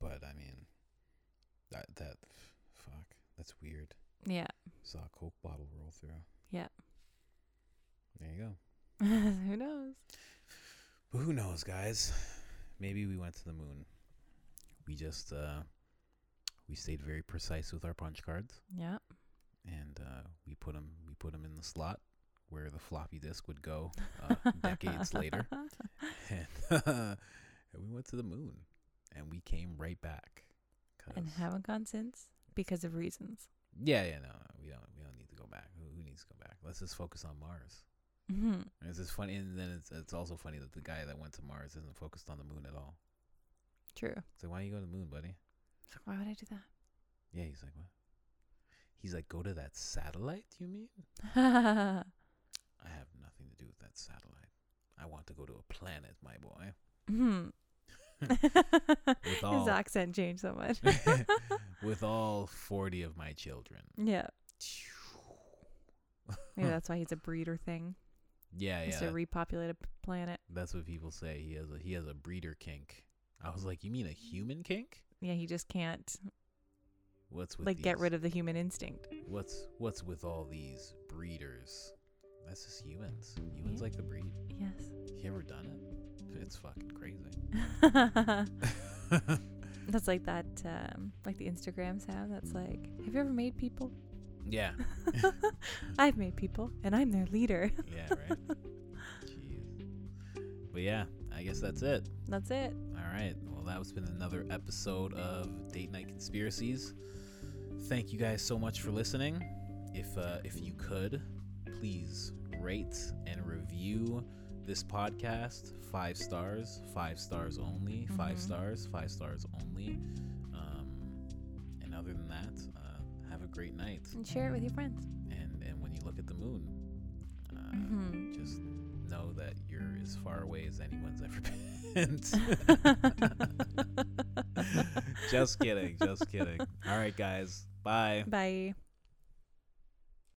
But I mean, that that, fuck, that's weird. Yeah. Saw a Coke bottle roll through. Yeah. There you go. <laughs> Who knows? But who knows, guys? Maybe we went to the moon. We just uh we stayed very precise with our punch cards Yeah. and uh we put them we put 'em in the slot where the floppy disk would go uh, <laughs> decades later. And, <laughs> and we went to the moon and we came right back. and haven't gone since because of reasons. Yeah, yeah, no, we don't we don't need to go back. Who, who needs to go back? Let's just focus on Mars. hmm And it's just funny and then it's it's also funny that the guy that went to Mars isn't focused on the moon at all. True. So why you go to the moon, buddy? Why would I do that? Yeah, he's like, what? He's like, go to that satellite, you mean? hmm <laughs> I have nothing to do with that satellite. I want to go to a planet, my boy. <laughs> His all- accent changed so much. <laughs> With all 40 of my children. yeah. <laughs> Maybe that's why he's a breeder thing. Yeah, It's yeah. to repopulate a planet. That's what people say. He has a he has a breeder kink. I was like, you mean a human kink? Yeah, he just can't What's with like get rid of the human instinct. What's what's with all these breeders? That's just humans. Humans Yeah. like to breed. Yes. You ever done it? It's fucking crazy. <laughs> <laughs> that's like that um like the Instagram sound that's like, have you ever made people? yeah. <laughs> I've made people and I'm their leader. Yeah, right. Jeez. But yeah, I guess that's it. That's it. All right. Well, that was been another episode of Date Night Conspiracies. Thank you guys so much for listening. If uh, if you could, please rate and review this podcast five stars, five stars only, 5 mm-hmm. stars, five stars only. Um, and other than that, uh, have a great night. And share it with your friends. And and when you look at the moon, uh, mm-hmm. just know that you're as far away as anyone's ever <laughs> been. <laughs> just kidding, just kidding. All right, guys. Bye. Bye.